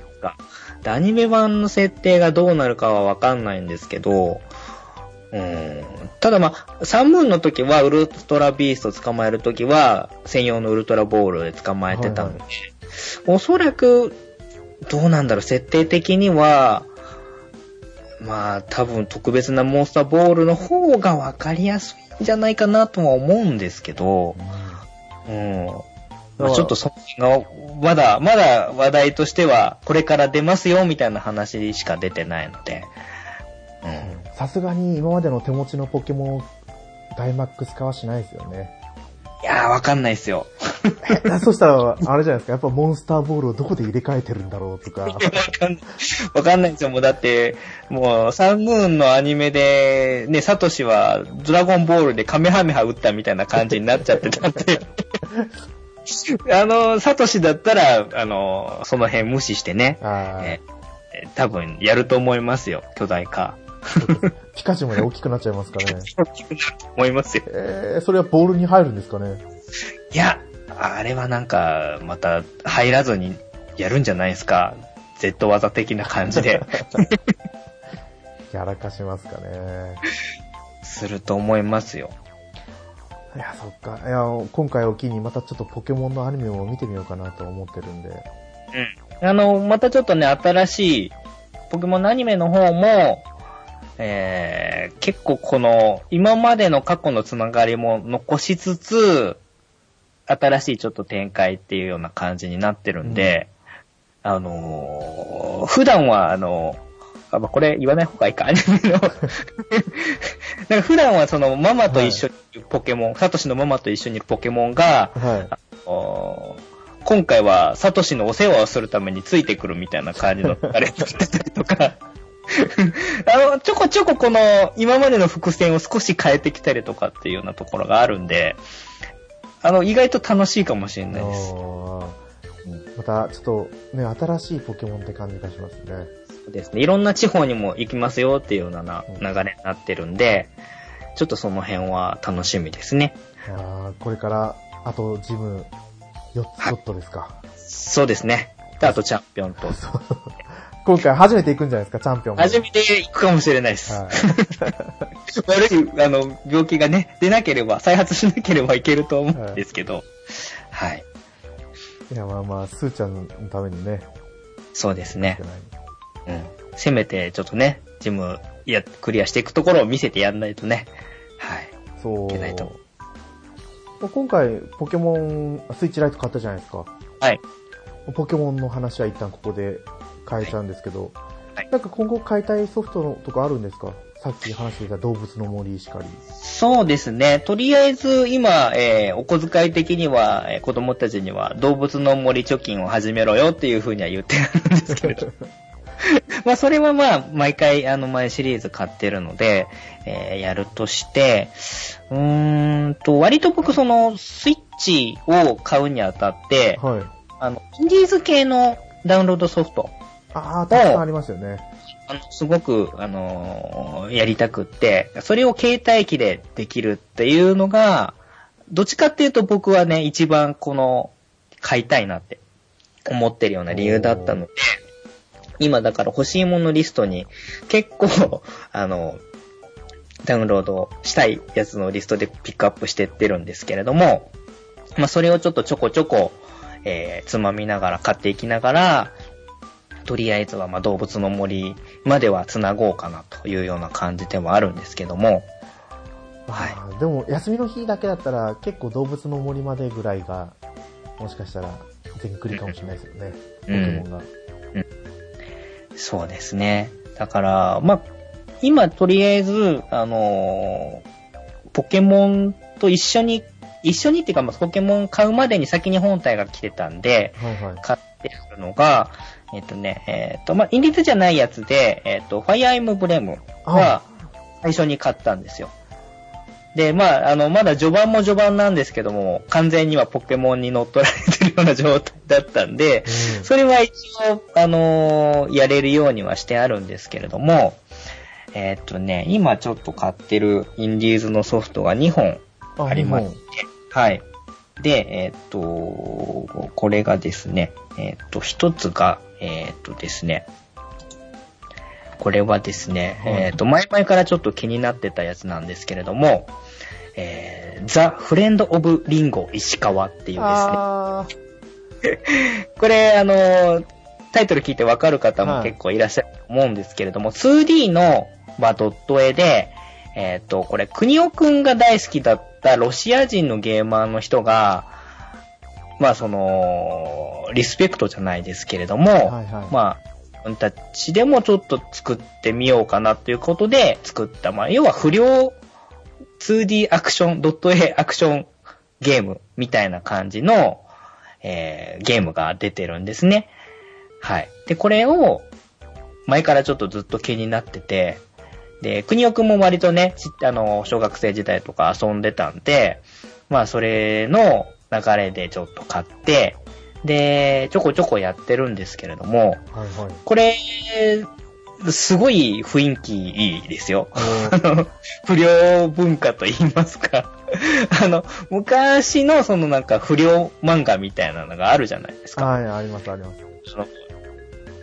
アニメ版の設定がどうなるかはわかんないんですけど、うん。ただまあ、サンムーンの時は、ウルトラビースト捕まえる時は、専用のウルトラボールで捕まえてたので、おそらく、どうなんだろう、設定的には、まあ、多分特別なモンスターボールの方がわかりやすいんじゃないかなとは思うんですけど、うん。まあ、ちょっとその辺が、まだ、まだ話題としては、これから出ますよ、みたいな話しか出てないので。うん。さすがに今までの手持ちのポケモン、ダイマックス化はしないですよね。いやー、わかんないっすよ。え [laughs] そしたら、あれじゃないですか、やっぱモンスターボールをどこで入れ替えてるんだろうとか。[laughs] わかんない。わかんないですよ。もうだって、もう、サンムーンのアニメで、ね、サトシはドラゴンボールでカメハメハ打ったみたいな感じになっちゃってたんで。[laughs] [laughs] あの、サトシだったら、あの、その辺無視してね、ええ多分やると思いますよ、巨大化。[laughs] ピカチュウまで大きくなっちゃいますかね。大きくなると思いますよ。えー、それはボールに入るんですかね？いや、あれはなんか、また入らずにやるんじゃないですか。Z 技的な感じで。[laughs] やらかしますかね。すると思いますよ。いや、そっか。いや、今回を機にまたちょっとポケモンのアニメも見てみようかなと思ってるんで。うん。あの、またちょっとね、新しい、ポケモンのアニメの方も、えー、結構この、今までの過去のつながりも残しつつ、新しいちょっと展開っていうような感じになってるんで、あのー普段は、あのあ、まあ、これ言わない方がいいか、アニメの。なんか普段はそのママと一緒にいるポケモン、サトシのママと一緒にいるポケモンが、はお今回はサトシのお世話をするためについてくるみたいな感じの流れになってたりとか、[laughs] あの、ちょこちょここの今までの伏線を少し変えてきたりとかっていうようなところがあるんで、あの、意外と楽しいかもしれい。ないです。また、ちょっと、ね、新しいポケモンって感じがしますね。ですね。いろんな地方にも行きますよっていうような流れになってるんで、ちょっとその辺は楽しみですね。あーこれから、あとジム4つちょっとですか？そうですね。であとチャンピオンと。[laughs] 今回初めて行くんじゃないですか、チャンピオンも。初めて行くかもしれないです。はい。[laughs] 悪い、あの、病気がね、出なければ、再発しなければいけると思うんですけど、はい。いや、まあまあ、スーちゃんのためにね。そうですねうん。せめて、ちょっとね、ジム、や、クリアしていくところを見せてやんないとね。はい。そう。いけないと今回、ポケモン、スイッチライト買ったじゃないですか。はい。ポケモンの話は一旦ここで変えちゃうんですけど、はいなんか今後変えたいソフトのとかあるんですか？さっき話していた動物の森しかり。そうですね。とりあえず、今、えーお小遣い的には、えー子供たちには、動物の森貯金を始めろよっていうふうには言ってるんですけれど。[laughs] まあ、それはまあ、毎回、あの、前シリーズ買ってるので、えーやるとして、うーんと、割と僕、その、スイッチを買うにあたって、はい。あの、インディーズ系のダウンロードソフト、ああ、たくさんありますよね。あの、すごく、あのーやりたくって、それを携帯機でできるっていうのが、どっちかっていうと僕はね、一番この、買いたいなって思ってるような理由だったので、今だから欲しいものリストに結構、[laughs] あの、ダウンロードしたいやつのリストでピックアップしてってるんですけれども、まあそれをちょっとちょこちょこ、えー、つまみながら買っていきながら、とりあえずはまあ動物の森までは繋ごうかなというような感じではあるんですけども、はいでも、休みの日だけだったら、結構動物の森までぐらいが、もしかしたら、全クリかもしれないですよね。ポケモンが。そうですね。だから、まあ、今とりあえず、あのーポケモンと一緒に、一緒にっていうか、まあ、ポケモン買うまでに先に本体が来てたんで、はいはい。買っであるのが、えっ、とね、えっ、と、まあ、インディーズじゃないやつで、えっ、と、ファイアーエムブレムは最初に買ったんですよ。で、まあ、あの、まだ序盤も序盤なんですけども、完全にはポケモンに乗っ取られてるような状態だったんで、うんそれは一応、あのーやれるようにはしてあるんですけれども、えーっとね、今ちょっと買ってるインディーズのソフトが2本ありまして、はい。で、えーっと、これがですね、えーっと、一つが、えーっとですね、これはですね、はいえーっと、前々からちょっと気になってたやつなんですけれども、えー、ザ・フレンド・オブ・リンゴ・石川っていうですね、あ [laughs] これ、あの、タイトル聞いてわかる方も結構いらっしゃると思うんですけれども、2D の、まあ、ドット絵で、えっ、と、これ、国尾くんが大好きだったロシア人のゲーマーの人が、まあ、その、リスペクトじゃないですけれども、はいはい。まあ、自分たちでもちょっと作ってみようかなということで作った、まあ、要は不良 2D アクション、ドット A アクションゲームみたいな感じの、えーゲームが出てるんですね。はい。で、これを、前からちょっとずっと気になってて、で、国尾くんも割とね、ちあの、小学生時代とか遊んでたんで、まあ、それの流れでちょっと買って、で、ちょこちょこやってるんですけれども、ーはいはい。これ、すごい雰囲気いいですよ。あの、不良文化と言いますか。[laughs] あの、昔のそのなんか不良漫画みたいなのがあるじゃないですか。はい、ありますあります。その、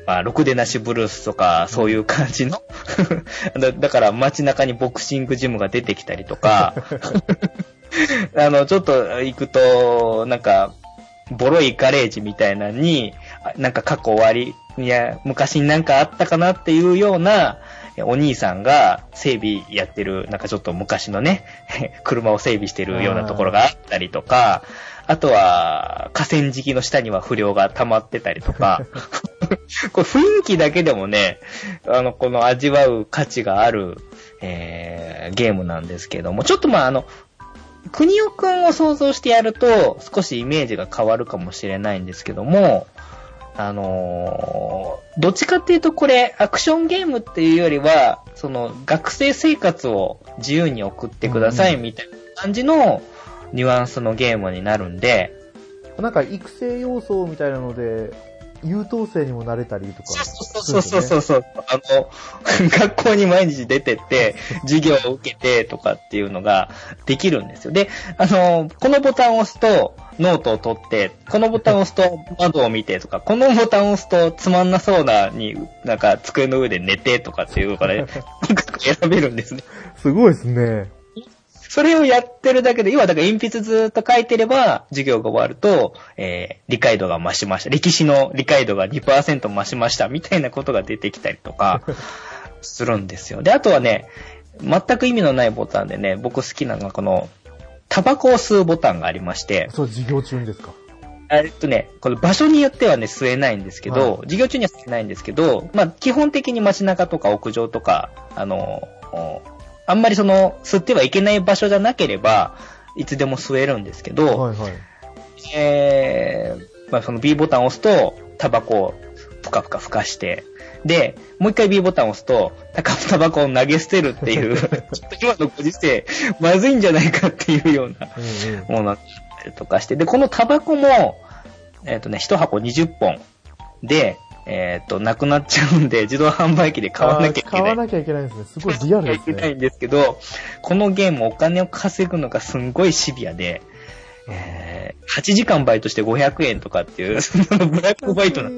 まあ、ろくでなしブルースとか、そういう感じの。[laughs] だだから街中にボクシングジムが出てきたりとか、[laughs] あの、ちょっと行くと、なんか、ボロいガレージみたいなのに、あなんか過去終わり、いや、昔になんかあったかなっていうような、えお兄さんが整備やってる、なんかちょっと昔のね、[laughs] 車を整備してるようなところがあったりとか、あとは、河川敷の下には不良が溜まってたりとか、[laughs] これ雰囲気だけでもね、あの、この味わう価値がある、えーゲームなんですけども、ちょっとまああの、国尾くんを想像してやると、少しイメージが変わるかもしれないんですけども、あのーどっちかっていうとこれ、アクションゲームっていうよりは、その、学生生活を自由に送ってくださいみたいな感じのニュアンスのゲームになるんで、なんか育成要素みたいなので、優等生にもなれたりとか。そうそうそうそう。あの、[laughs] 学校に毎日出てって、[laughs] 授業を受けてとかっていうのができるんですよ。で、あの、このボタンを押すとノートを取って、このボタンを押すと窓を見てとか、このボタンを押すとつまんなそうなに、なんか机の上で寝てとかっていうのがね、選べるんですね。すごいですね。それをやってるだけで、要はだから鉛筆ずっと書いてれば、授業が終わると、えー、理解度が増しました。歴史の理解度が2%増しました。みたいなことが出てきたりとか、[laughs] するんですよ。で、あとはね、全く意味のないボタンでね、僕好きなのがこの、タバコを吸うボタンがありまして、そう、授業中にですか？えっとね、この場所によってはね、吸えないんですけど、はい授業中には吸えないんですけど、まあ、基本的に街中とか屋上とか、あの、おあんまりその、吸ってはいけない場所じゃなければ、いつでも吸えるんですけど、はいはい。えー、まあ、その B ボタンを押すと、タバコをふかふかふかして、で、もう一回 B ボタンを押すと、タカタバコを投げ捨てるっていう、[laughs] ちょっと今のご時世、まずいんじゃないかっていうような。ものだったりとかして、で、このタバコも、えっ、とね、一箱20本で、えっ、と、なくなっちゃうんで、自動販売機で買わなきゃいけない。わなきゃいけないんですね。すごいリアルですね。いけないんですけど、このゲームお金を稼ぐのがすんごいシビアで、えー、8時間バイトして500円とかっていう、そのブラックバイトなの。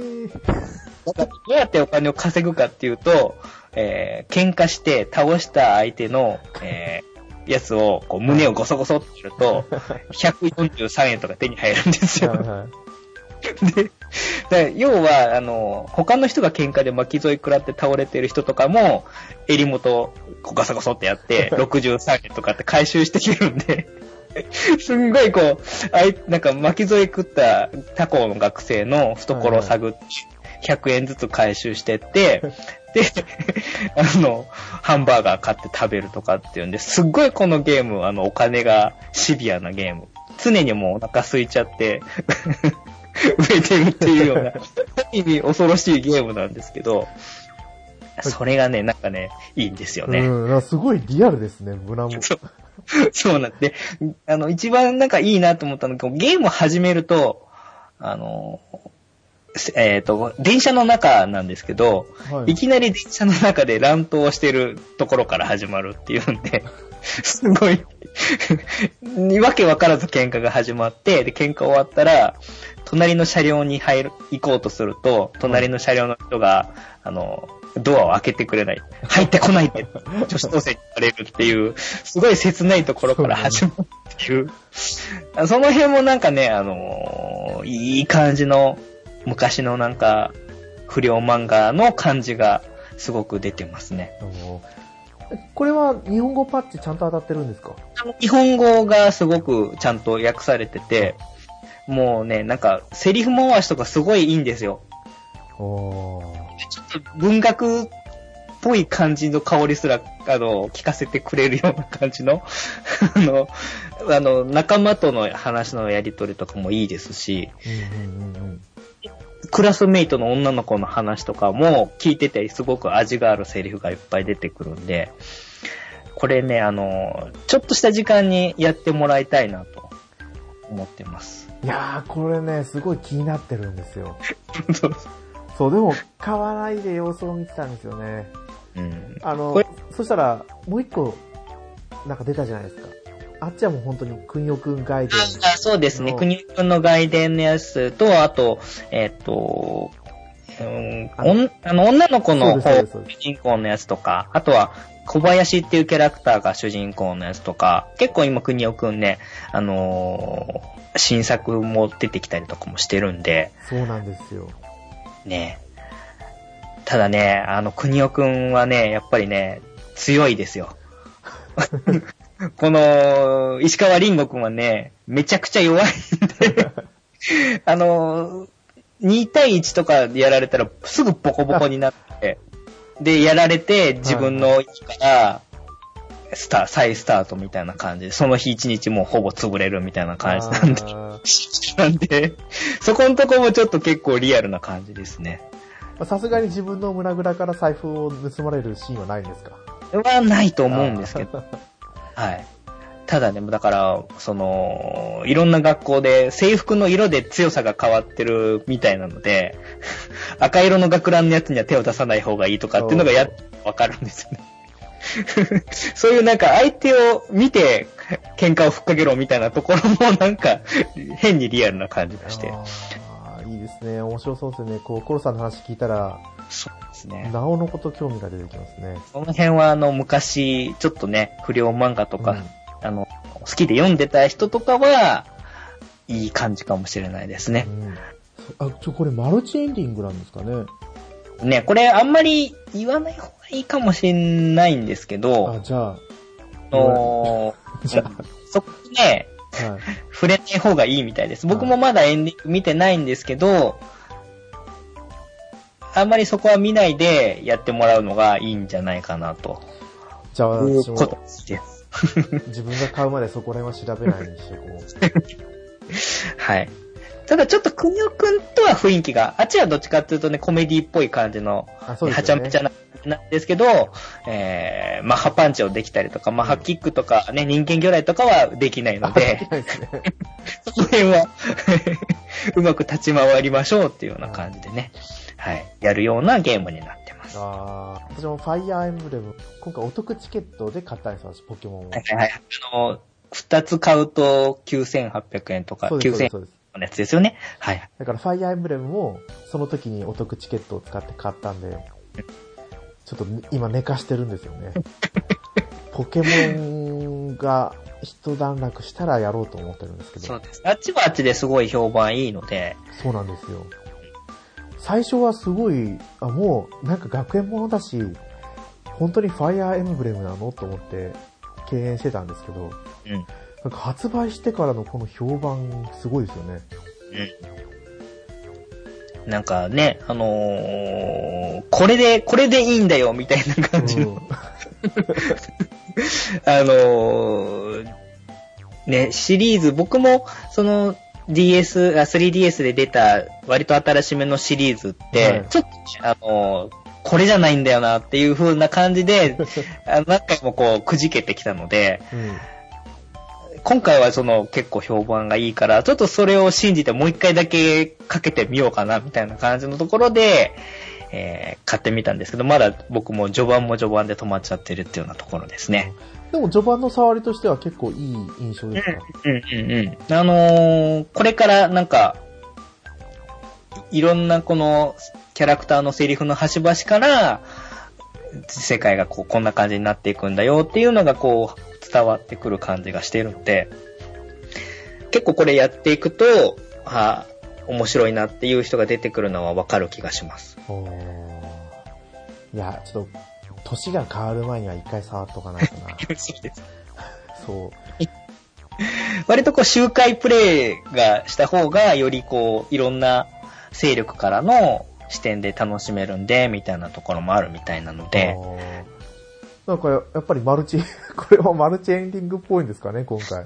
どうやってお金を稼ぐかっていうと、えー、喧嘩して倒した相手の、えー、やつを、こう、胸をゴソゴソってやると、[laughs] 143円とか手に入るんですよ。[laughs] で、要は、あの、他の人が喧嘩で巻き添い食らって倒れてる人とかも、襟元をガサガサってやって、[laughs] 63円とかって回収してきてるんで、すんごいこう、あい、なんか巻き添い食った他校の学生の懐を探って、100円ずつ回収してって、[laughs] で、[laughs] あの、ハンバーガー買って食べるとかっていうんで、すっごいこのゲーム、あの、お金がシビアなゲーム。常にもうお腹空いちゃって、[laughs] 植えてるっていうような、意味恐ろしいゲームなんですけど、それがね、なんかね、いいんですよね。うん、すごいリアルですね、胸も。そうそうなんで、あの、一番なんかいいなと思ったのが、ゲームを始めると、あの、えっ、と、電車の中なんですけど、はいい、きなり電車の中で乱闘してるところから始まるっていうんで、[laughs] すごい、わけわからず喧嘩が始まって、で、喧嘩終わったら、隣の車両に入る、行こうとすると、隣の車両の人が、あの、ドアを開けてくれない。入ってこないで、[laughs] 女子高生に言われるっていう、すごい切ないところから始まるっていう。その辺もなんかね、あのいい感じの、昔のなんか、不良漫画の感じがすごく出てますね。これは日本語パッチちゃんと当たってるんですか？日本語がすごくちゃんと訳されてて、もうね、なんか、セリフ回しとかすごいいいんですよ。ちょっと文学っぽい感じの香りすら、あの、聞かせてくれるような感じの、[laughs] あの、あの、仲間との話のやりとりとかもいいですし、うんうんうんうん。クラスメイトの女の子の話とかも聞いててすごく味があるセリフがいっぱい出てくるんで、これね、あの、ちょっとした時間にやってもらいたいなと思ってます。いやー、これね、すごい気になってるんですよ。[laughs] そう、でも、買わないで様子を見てたんですよね。うん。あのそしたら、もう一個、なんか出たじゃないですか。あっちはもう本当に、くんよくんガイデン。あそうですね。の国くんの外伝のやつと、あと、えっ、と、うん、あのおんあの女の子の主人公のやつとか、あとは、小林っていうキャラクターが主人公のやつとか、結構今、国尾くんね、あのー新作も出てきたりとかもしてるんで、そうなんですよ。ね。ただね、あの、国尾くんはね、やっぱりね、強いですよ。[laughs] この、石川林吾くんはね、めちゃくちゃ弱いんで、[laughs] あの、2対1とかでやられたらすぐボコボコになって、で、やられて自分の位置から、スター、再スタートみたいな感じで、その日一日もうほぼ潰れるみたいな感じなんで、なんで、そこのとこもちょっと結構リアルな感じですね。まあさすがに自分の胸ぐらから財布を盗まれるシーンはないんですか？はないと思うんですけど。[laughs] はい。ただね、だから、その、いろんな学校で制服の色で強さが変わってるみたいなので、[laughs] 赤色の学ランのやつには手を出さない方がいいとかっていうのがやっわかるんですよね。[laughs] そういうなんか相手を見て喧嘩をふっかけろみたいなところもなんか変にリアルな感じがして。いいですね。面白そうですね。こう、コロさんの話聞いたら、そうですね。なおのこと興味が出てきますね。その辺はあの昔、ちょっとね、不良漫画とか、うんあの、好きで読んでた人とかは、いい感じかもしれないですねう。んあ、ちょ、これマルチエンディングなんですかね？ね、これあんまり言わない方がいいかもしれないんですけど、あ、じゃあ、あの [laughs] じゃそこね、あ、はい。触れない方がいいみたいです。僕もまだエンディング見てないんですけど、あんまりそこは見ないでやってもらうのがいいんじゃないかなと。じゃあ、いう私こともです。自分が買うまでそこら辺は調べないにしてこう。[laughs] はい。ただちょっとくにおくんとは雰囲気が、あっちはどっちかっていうとね、コメディっぽい感じの、あ、そうですはちゃ。めちゃな、なんですけど、えー、マッハパンチをできたりとか、マッハキックとかね、人間魚雷とかはできないのあで。[laughs] その辺は、[laughs] うまく立ち回りましょうっていうような感じでね、はい、やるようなゲームになってます。はあー私もファイアーエンブレム、今回お得チケットで買ったんですよ、私、ポケモンを。いはいはい。あの、二つ買うと9800円とか、そうです、そう9000です。円のやつですよね。はい。だからファイアーエンブレムも、その時にお得チケットを使って買ったんで、ちょっと今寝かしてるんですよね。[laughs] ポケモンが一段落したらやろうと思ってるんですけど。そうです。あっちはあっちですごい評判いいので、そうなんですよ。最初はすごい、あ、もうなんか学園ものだし、本当にファイアーエンブレムなのと思って敬遠してたんですけど、うん。なんか発売してからのこの評判すごいですよね。うん。なんかね、あのーこれで、これでいいんだよ、みたいな感じの、うん [laughs] あのーね、シリーズ、僕も、その、DS、あ 3DS で出た割と新しめのシリーズって、はいちょっと、あの、これじゃないんだよなっていう風な感じで、[laughs] 何回もこう、くじけてきたので、うん。今回はその結構評判がいいから、ちょっとそれを信じてもう一回だけかけてみようかなみたいな感じのところで、えー買ってみたんですけど、まだ僕も序盤も序盤で止まっちゃってるっていうようなところですね。でも序盤の触りとしては結構いい印象ですか、うんうんうん。あのーこれからなんか、いろんなこのキャラクターのセリフの端々から、世界がこうこんな感じになっていくんだよっていうのがこう伝わってくる感じがしているので、結構これやっていくと、あ面白いなっていう人が出てくるのはわかる気がします。いや、ちょっと、年が変わる前には一回触っとかないとな。[laughs] そう。[laughs] 割とこう周回プレイがした方がよりこういろんな勢力からの視点で楽しめるんで、みたいなところもあるみたいなので、なんかややっぱりマルチ、[laughs] これはマルチエンディングっぽいんですかね、今回。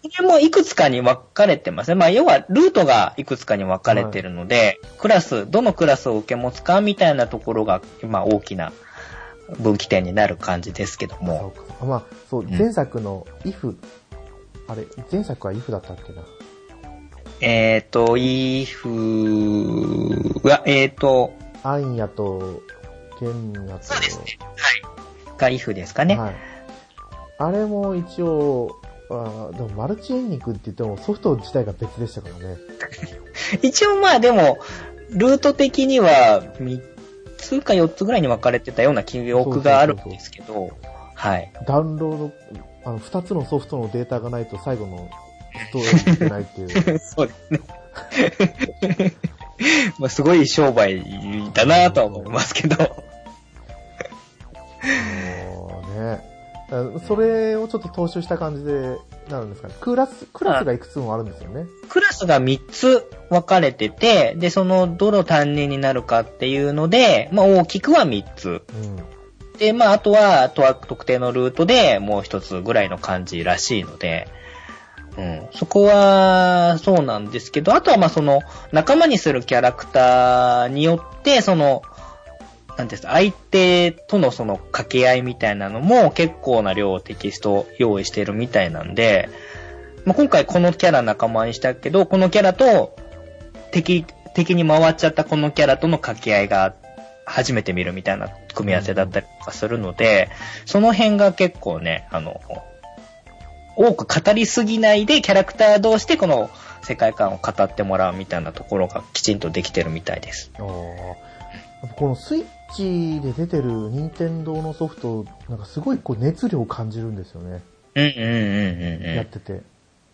これもいくつかに分かれてますね。まあ、要は、ルートがいくつかに分かれてるので、クラス、どのクラスを受け持つかみたいなところが、まあ、大きな分岐点になる感じですけども。そうか。まあ、そう、ん前作の if、あれ、前作は if だったっけな？えっ、ー、と、イフは、えっ、ー、と、アンヤと、ケンヤと、そうですね。はい。がイフですかね。はい。あれも一応、あーでもマルチエンディングって言ってもソフト自体が別でしたからね。[laughs] 一応まあでも、ルート的には3つか4つぐらいに分かれてたような記憶があるんですけど、はい。ダウンロード、あの、二つのソフトのデータがないと最後のストーリーにいけないっていう。[laughs] そうですね。[laughs] まあすごい商売だなとは思いますけど。それをちょっと踏襲した感じで、なるんですかね。クラス、クラスがいくつもあるんですよね。クラスが3つ分かれてて、で、そのどの担任になるかっていうので、まあ大きくは3つ。うん。で、まああとは、とは特定のルートでもう1つぐらいの感じらしいので、うん。そこは、そうなんですけど、あとはまあその、仲間にするキャラクターによって、その、なんです、相手とのその掛け合いみたいなのも結構な量をテキスト用意してるみたいなんで、まあ、今回このキャラ仲間にしたけど、このキャラと敵、敵に回っちゃったこのキャラとの掛け合いが初めて見るみたいな組み合わせだったりとかするので、その辺が結構ね、あの、多く語りすぎないでキャラクター同士でこの世界観を語ってもらうみたいなところがきちんとできてるみたいです。このスイッチで出てる任天堂のソフト、なんかすごいこう熱量を感じるんですよね。うんうんうんうんやってて。や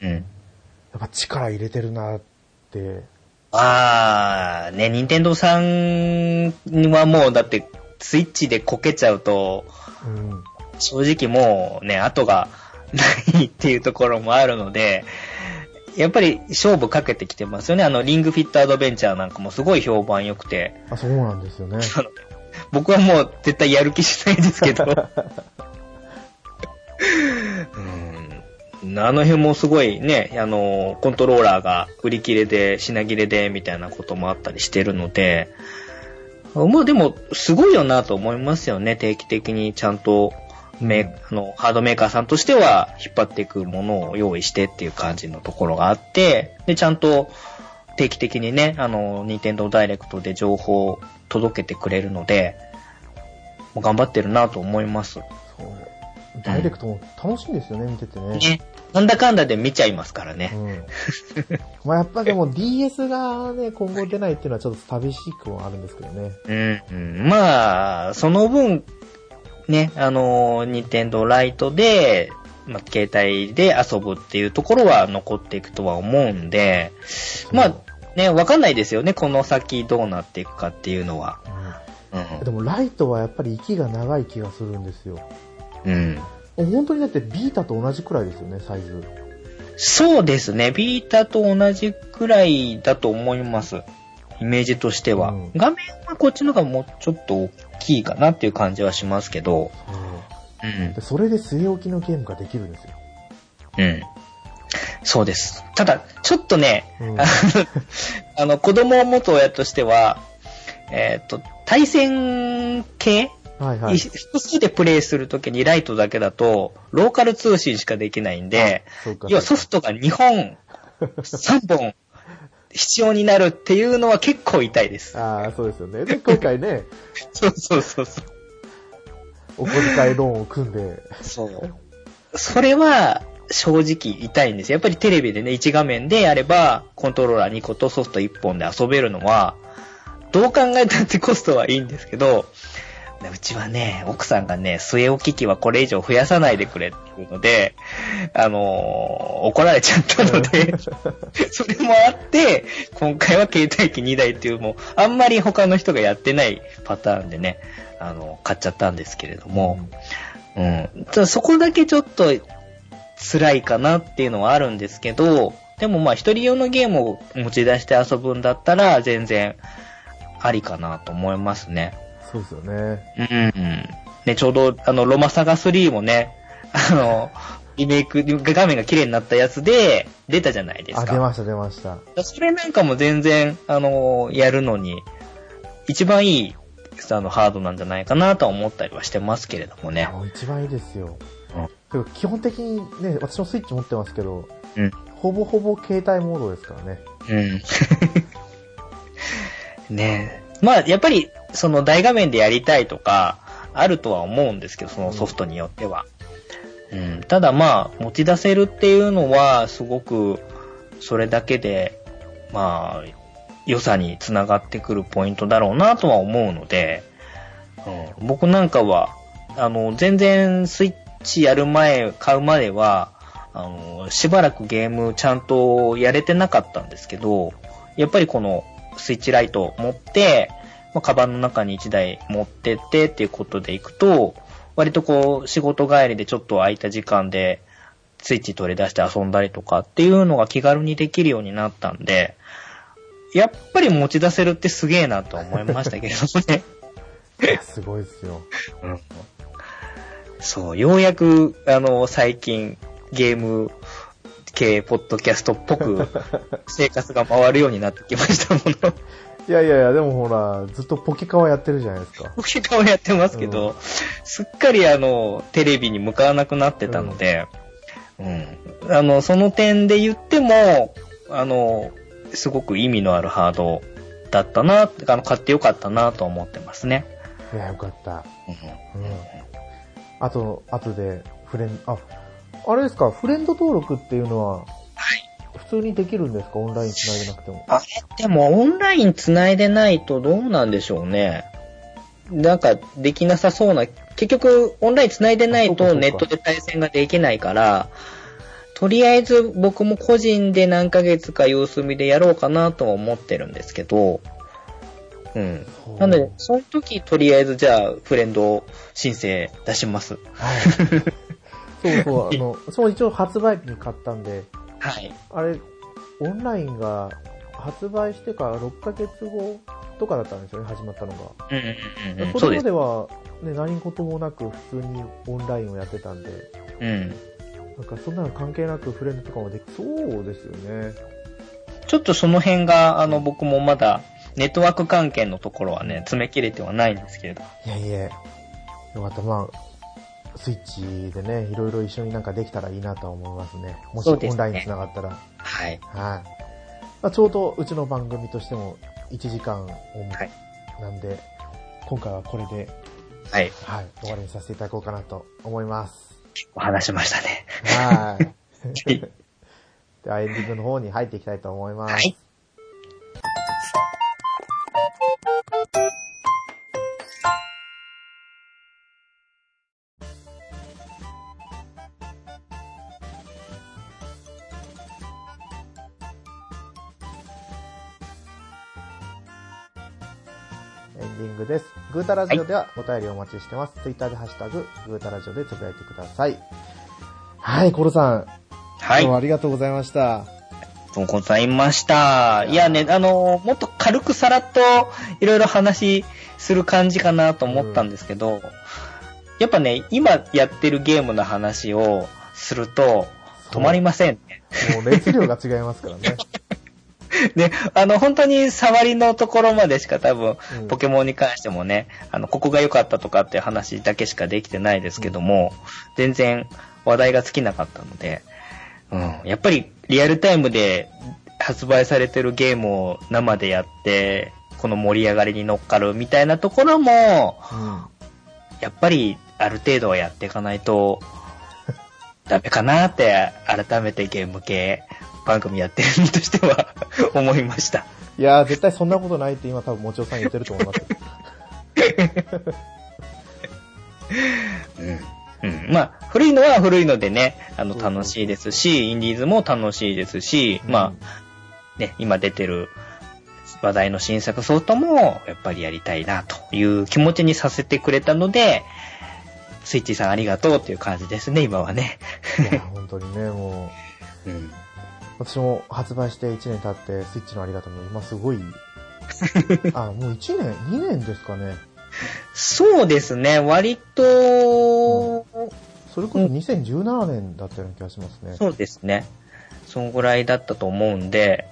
うん。うん。っぱ力入れてるなって。あー、ね、任天堂さんはもうだってスイッチでこけちゃうと、うん。正直もうね、後がないっていうところもあるので、やっぱり勝負かけてきてますよね。あの、リングフィットアドベンチャーなんかもすごい評判良くて、あ、そうなんですよね。[laughs] 僕はもう絶対やる気しないですけど。[laughs] うんあの辺もすごいね、あの、コントローラーが売り切れで、品切れで、みたいなこともあったりしてるので、まあでも、すごいよなと思いますよね。定期的にちゃんと、メーあの、ハードメーカーさんとしては引っ張っていくものを用意してっていう感じのところがあって、で、ちゃんと定期的にね、あの、ニンテンドーダイレクトで情報を届けてくれるので、もう頑張ってるなと思います。そう。ダイレクトも楽しいんですよね、見ててね。ね。なんだかんだで見ちゃいますからね。うん。[laughs] まあやっぱでも DS がね、今後出ないっていうのはちょっと寂しくもあるんですけどね。うん、うん。まあ、その分、ね、あの、ニンテンドーライトで、まあ、携帯で遊ぶっていうところは残っていくとは思うんで、まあ、ね、わかんないですよね、この先どうなっていくかっていうのは。うんでもライトはやっぱり息が長い気がするんですよ。うん。本当にだってビータと同じくらいですよね、サイズ。そうですね、ビータと同じくらいだと思います。イメージとしては。うん画面はこっちの方がもうちょっと大きいかなっていう感じはしますけど、そううんで。それで据え置きのゲームができるんですよ。うん。そうです。ただ、ちょっとね、うん [laughs] あの子供を持つ親としては、えっ、と、対戦系、はいはい。複数でプレイするときにライトだけだと、ローカル通信しかできないんで、要はソフトが2本、3本必要になるっていうのは結構痛いです。ああ、そうですよね。で、今回ね、[laughs] そうそうそうそう。お小遣いローンを組んで、そう。それは、正直痛いんですよ。やっぱりテレビでね、1画面でやれば、コントローラー2個とソフト1本で遊べるのは、どう考えたってコストはいいんですけど、うちはね、奥さんがね、据え置き機はこれ以上増やさないでくれっていうので、あのー怒られちゃったので、[laughs] それもあって、今回は携帯機2台っていうもう、あんまり他の人がやってないパターンでね、あの、買っちゃったんですけれども、うん。ただそこだけちょっと辛いかなっていうのはあるんですけど、でもまあ一人用のゲームを持ち出して遊ぶんだったら全然ありかなと思いますね。そうですよね。うん。ね、ちょうどあのロマサガ3もね、[laughs] あの、リメイク、画面が綺麗になったやつで出たじゃないですあ、か。出ました出ました。それなんかも全然、あの、やるのに、一番いい、あの、ハードなんじゃないかなとは思ったりはしてますけれどもね。もう一番いいですよ。うん基本的にね、私もスイッチ持ってますけど、うんほぼほぼ携帯モードですからね。うん。[laughs] ねえ。まあ、やっぱり、その大画面でやりたいとか、あるとは思うんですけど、そのソフトによっては。うん。ただまあ、持ち出せるっていうのは、すごく、それだけで、まあ、良さにつながってくるポイントだろうなとは思うので、うん、僕なんかは、あの、全然スイッチやる前、買うまでは、あの、しばらくゲームちゃんとやれてなかったんですけど、やっぱりこのスイッチライトを持って、まあ、カバンの中に1台持ってってっていうことで行くと、割とこう仕事帰りでちょっと空いた時間でスイッチ取り出して遊んだりとかっていうのが気軽にできるようになったんで、やっぱり持ち出せるってすげえなと思いましたけれどもね。[laughs] すごいですよ。そう、ようやく、あの、最近、ゲーム系ポッドキャストっぽく、[laughs] 生活が回るようになってきましたもの。いやいやいや、でもほら、ずっとポケカワやってるじゃないですか。ポケカをやってますけど、うんすっかりあの、テレビに向かわなくなってたので、うん。あの、その点で言っても、あの、すごく意味のあるハードだったな、あの、買ってよかったなと思ってますね。いや、よかった。うんうん。あと、あとで、フレン、あ、あれですか、フレンド登録っていうのは、普通にできるんですか？オンライン繋いでなくても。あれでもオンライン繋いでないとどうなんでしょうね。なんかできなさそうな、結局オンライン繋いでないとネットで対戦ができないから、とりあえず僕も個人で何ヶ月か様子見でやろうかなとは思ってるんですけど、うん。なので、その時とりあえずじゃあフレンド申請出します。はい。[laughs] そうそう、あの、その一応発売日に買ったんで、はい。あれ、オンラインが発売してから6ヶ月後とかだったんですよね、始まったのが。うんうんうんうん。それ。ますでは、ね、何事もなく普通にオンラインをやってたんで、うん。なんかそんなの関係なくフレンドとかもできそうですよね。ちょっとその辺が、あの、僕もまだ、ネットワーク関係のところはね、詰め切れてはないんですけれど。いやいや、よかった。まあ、スイッチでね、いろいろ一緒になんかできたらいいなとは思いますね。もしオンラインに繋がったら。はい。はい。まあ、ちょうどうちの番組としても1時間を、はいなんで、今回はこれで、はい。はい、終わりにさせていただこうかなと思います。お話しましたね。はい。は [laughs] いではエンディングの方に入っていきたいと思います。はい。エンディングです。グータラジオではお便りをお待ちしてます。ツイッターでハッシュタグ、グータラジオでつぶやいてください。はい、コロさん。はい。今日はありがとうございました。とうございました。いやね、あの、もっと軽くさらっといろいろ話する感じかなと思ったんですけど、やっぱね、今やってるゲームの話をすると、止まりませんね。もう熱量が違いますからね。で、[laughs] あの、本当に触りのところまでしか多分、うんポケモンに関してもね、あの、ここが良かったとかっていう話だけしかできてないですけども、全然話題が尽きなかったので、うん、やっぱりリアルタイムで発売されてるゲームを生でやって、この盛り上がりに乗っかるみたいなところも、うん。やっぱりある程度はやっていかないと、[laughs] ダメかなって、改めてゲーム系番組やってる身としては [laughs] 思いました。いやー、絶対そんなことないって今多分もちおさん言ってると思いますよ。[laughs] うん。まあ、古いのは古いのでね、あの、楽しいですし、インディーズも楽しいですし、まあ、ね、今出てる話題の新作ソフトも、やっぱりやりたいな、という気持ちにさせてくれたので、スイッチさんありがとうっていう感じですね、今はね。うん。いや、本当にね、もう、[laughs] うん。私も発売して1年経って、スイッチのありがとうも今すごい、[laughs] あ、もう1年 ?2 年ですかね。そうですね、割と、それこそ2017年だったような気がしますね。そうですね。そんぐらいだったと思うんで、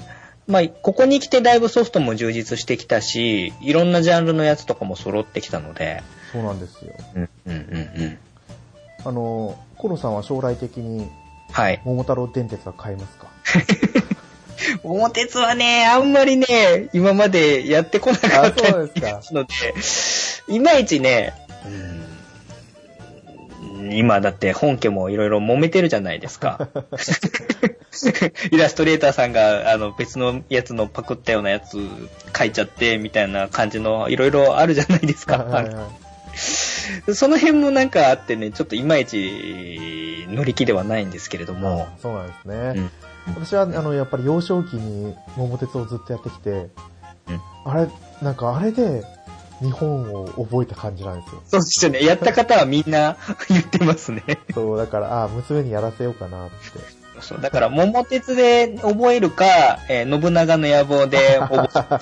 まあ、ここに来てだいぶソフトも充実してきたし、いろんなジャンルのやつとかも揃ってきたので、そうなんですよ。うん、うん、うん、うん。あの、コロさんは将来的にはい。桃太郎電鉄は買いますか？[laughs] [laughs] 桃鉄はね、あんまりね、今までやってこなかったので、いまいちね、うん今だって本家もいろいろ揉めてるじゃないですか。[laughs] イラストレーターさんがあの別のやつのパクったようなやつ書いちゃってみたいな感じのいろいろあるじゃないですか。はいはいはいその辺もなんかあってね、ちょっといまいち乗り気ではないんですけれども。あそうなんですね。うん私は、あの、やっぱり幼少期に桃鉄をずっとやってきて、うんあれ、なんかあれで日本を覚えた感じなんですよ。そうですよね。やった方はみんな [laughs] 言ってますね。そう、だから、あ娘にやらせようかなって。そう、だから、桃鉄で覚えるか、えー信長の野望で覚えるか。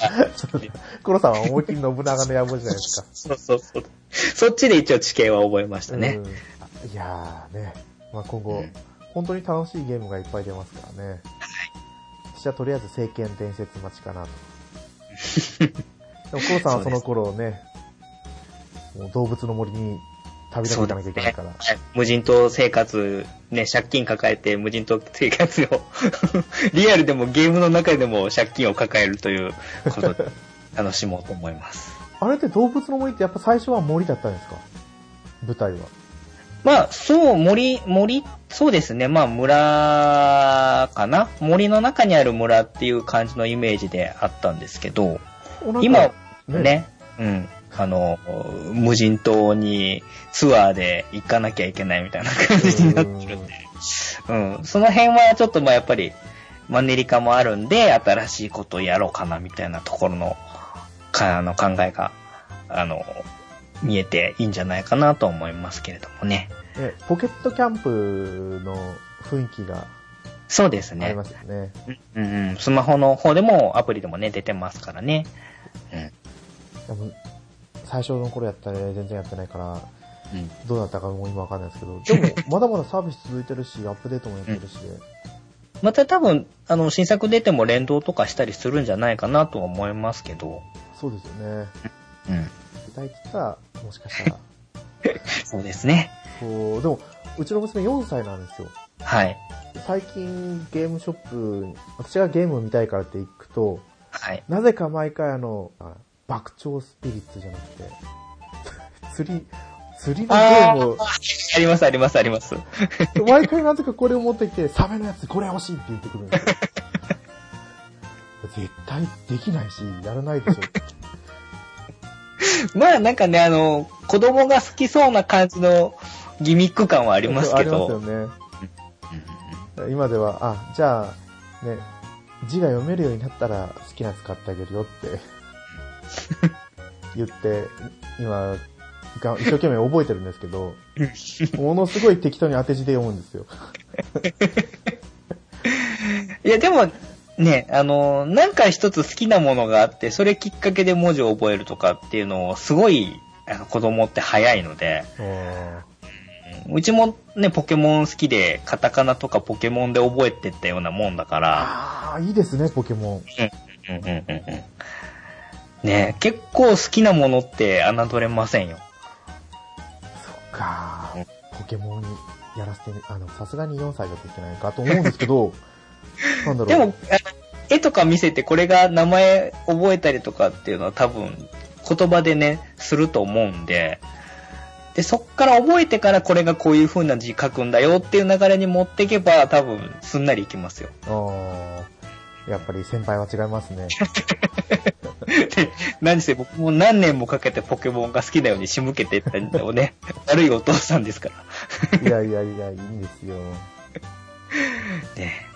[laughs] コロさんは思いっきり信長の野望じゃないですか。[laughs] そうそうそう。そっちで一応地形は覚えましたね。うんいやーね、まあ、今後、うん本当に楽しいゲームがいっぱい出ますからね。私はとりあえず聖剣伝説待ちかなと。でも、さんはその頃ね、もう動物の森に旅立っていかなきゃいけないから。はい無人島生活、ね、借金抱えて無人島生活を、[laughs] リアルでもゲームの中でも借金を抱えるということで [laughs] 楽しもうと思います。あれって動物の森ってやっぱ最初は森だったんですか？舞台は。まあ、そう、森、森、そうですね。まあ、村かな？森の中にある村っていう感じのイメージであったんですけど、今、ね、うん、あの、無人島にツアーで行かなきゃいけないみたいな感じになってるんで、うん、その辺はちょっとまあやっぱりマンネリ化もあるんで、新しいことをやろうかなみたいなところの、か、あの考えが、あの、見えていいんじゃないかなと思いますけれどもね。ねポケットキャンプの雰囲気がそうですねありま。すよね。うんうん。スマホの方でもアプリでもね、出てますからね。うん。でも最初の頃やったら全然やってないから、うん。どうだったかもう今わかんないですけど、でも、[laughs] まだまだサービス続いてるし、アップデートもやってるしで、また多分、あの、新作出ても連動とかしたりするんじゃないかなとは思いますけど。そうですよね。うん。具体的は、もしかしたら、[laughs] そうですね。そう、でも、うちの娘4歳なんですよ。はい。最近ゲームショップ、私がゲームを見たいからって行くと、はい。なぜか毎回あの、あ爆鳥スピリッツじゃなくて、[laughs] 釣り、釣りのゲームを、あります、あります、あります。毎回なぜかこれを持ってきて、サメのやつこれ欲しいって言ってくるんですよ。[laughs] 絶対できないし、やらないでしょ。[laughs] まあなんかね、あの、子供が好きそうな感じのギミック感はありますけど。ありますよね。今では、あ、じゃあ、ね、字が読めるようになったら好きなやつ買ってあげるよって [laughs] 言って、今、が一生懸命覚えてるんですけど、ものすごい適当に当て字で読むんですよ。[laughs] いや、でも、ね、あの、なんか一つ好きなものがあって、それきっかけで文字を覚えるとかっていうのを、すごい、あの子供って早いので、うちもね、ポケモン好きで、カタカナとかポケモンで覚えてったようなもんだから、ああ、いいですね、ポケモン。うんうんうんうん。ね結構好きなものって侮れませんよ。そっかうんポケモンにやらせてみ、あの、さすがに4歳だといけないかと思うんですけど、[laughs] なんだろう。でも、あ絵とか見せてこれが名前覚えたりとかっていうのは多分言葉でね、すると思うんで、で、そっから覚えてからこれがこういう風な字書くんだよっていう流れに持っていけば多分すんなりいきますよ。ああ、やっぱり先輩は違いますね。[laughs] で、何せ僕も何年もかけてポケモンが好きなように仕向けてったんだよね。[laughs] 悪いお父さんですから。いやいやいや、いいんですよ。[laughs] ね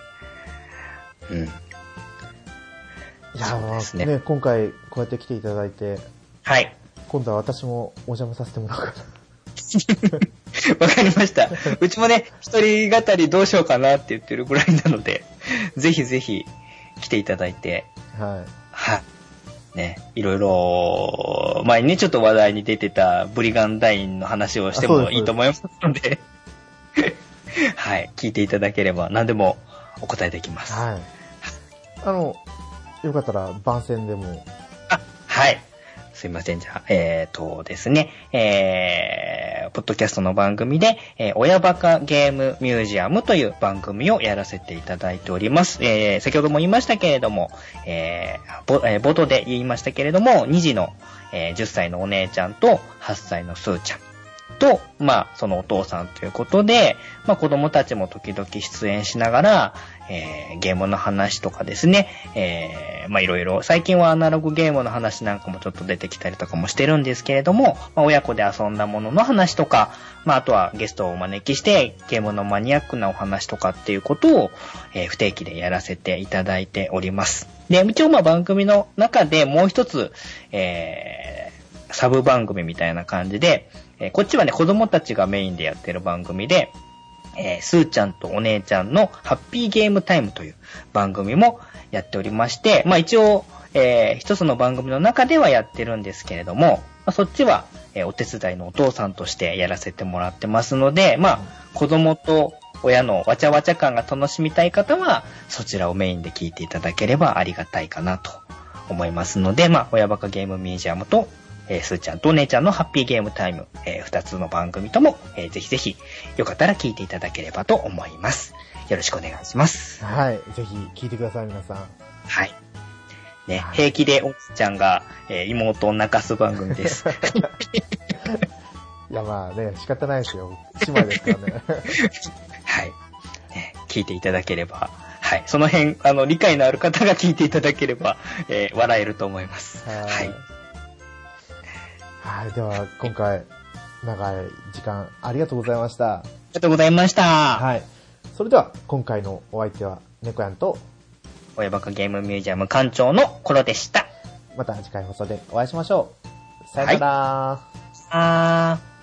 うん。いや、まあねね、今回こうやって来ていただいて、はい。今度は私もお邪魔させてもらおうか [laughs] わかりました。うちもね、一人語りどうしようかなって言ってるぐらいなので、ぜひぜひ来ていただいて、な。はい。はい。ね、いろいろ、前にね、ちょっと話題に出てたブリガンダインの話をしてもいいと思いますので、はい、聞いていただければ何でもお答えできます。はい。あの、よかったら番宣でも、あ、はい。すいません。じゃあ、えーとですね、えー、ポッドキャストの番組で、えー親バカゲームミュージアムという番組をやらせていただいております。えー、先ほども言いましたけれども、えー、ー冒頭で言いましたけれども、2児の、えー10歳のお姉ちゃんと8歳のスーちゃん。と、まあ、そのお父さんということで、まあ、子供たちも時々出演しながら、えーゲームの話とかですね、えーまあ、いろいろ、最近はアナログゲームの話なんかもちょっと出てきたりとかもしてるんですけれども、まあ、親子で遊んだものの話とか、まあ、あとはゲストをお招きして、ゲームのマニアックなお話とかっていうことを、えー不定期でやらせていただいております。で、一応まあ番組の中でもう一つ、えーサブ番組みたいな感じで、えーこっちはね、子供たちがメインでやってる番組で、えースーちゃんとお姉ちゃんのハッピーゲームタイムという番組もやっておりまして、まあ一応、えー一つの番組の中ではやってるんですけれども、まあ、そっちは、えーお手伝いのお父さんとしてやらせてもらってますので、まあ子供と親のわちゃわちゃ感が楽しみたい方は、そちらをメインで聞いていただければありがたいかなと思いますので、まあ、親バカゲームミュージアムと、えー、すーちゃんとお姉ちゃんのハッピーゲームタイム、えー二つの番組とも、えーぜひぜひ、よかったら聞いていただければと思います。よろしくお願いします。はい。ぜひ聞いてください、皆さん。はい。ね、はい平気でお姉ちゃんが、えー妹を泣かす番組です。[laughs] いや、まあね、仕方ないですよ。姉妹ですからね。[laughs] はい。ね聞いていただければ、はい。その辺、あの、理解のある方が聞いていただければ、えー笑えると思います。はい。はい。では、今回、長い時間、ありがとうございました。ありがとうございました。はい。それでは、今回のお相手は、猫やんと、親バカゲームミュージアム館長のコロでした。また次回放送でお会いしましょう。さよなら。あー。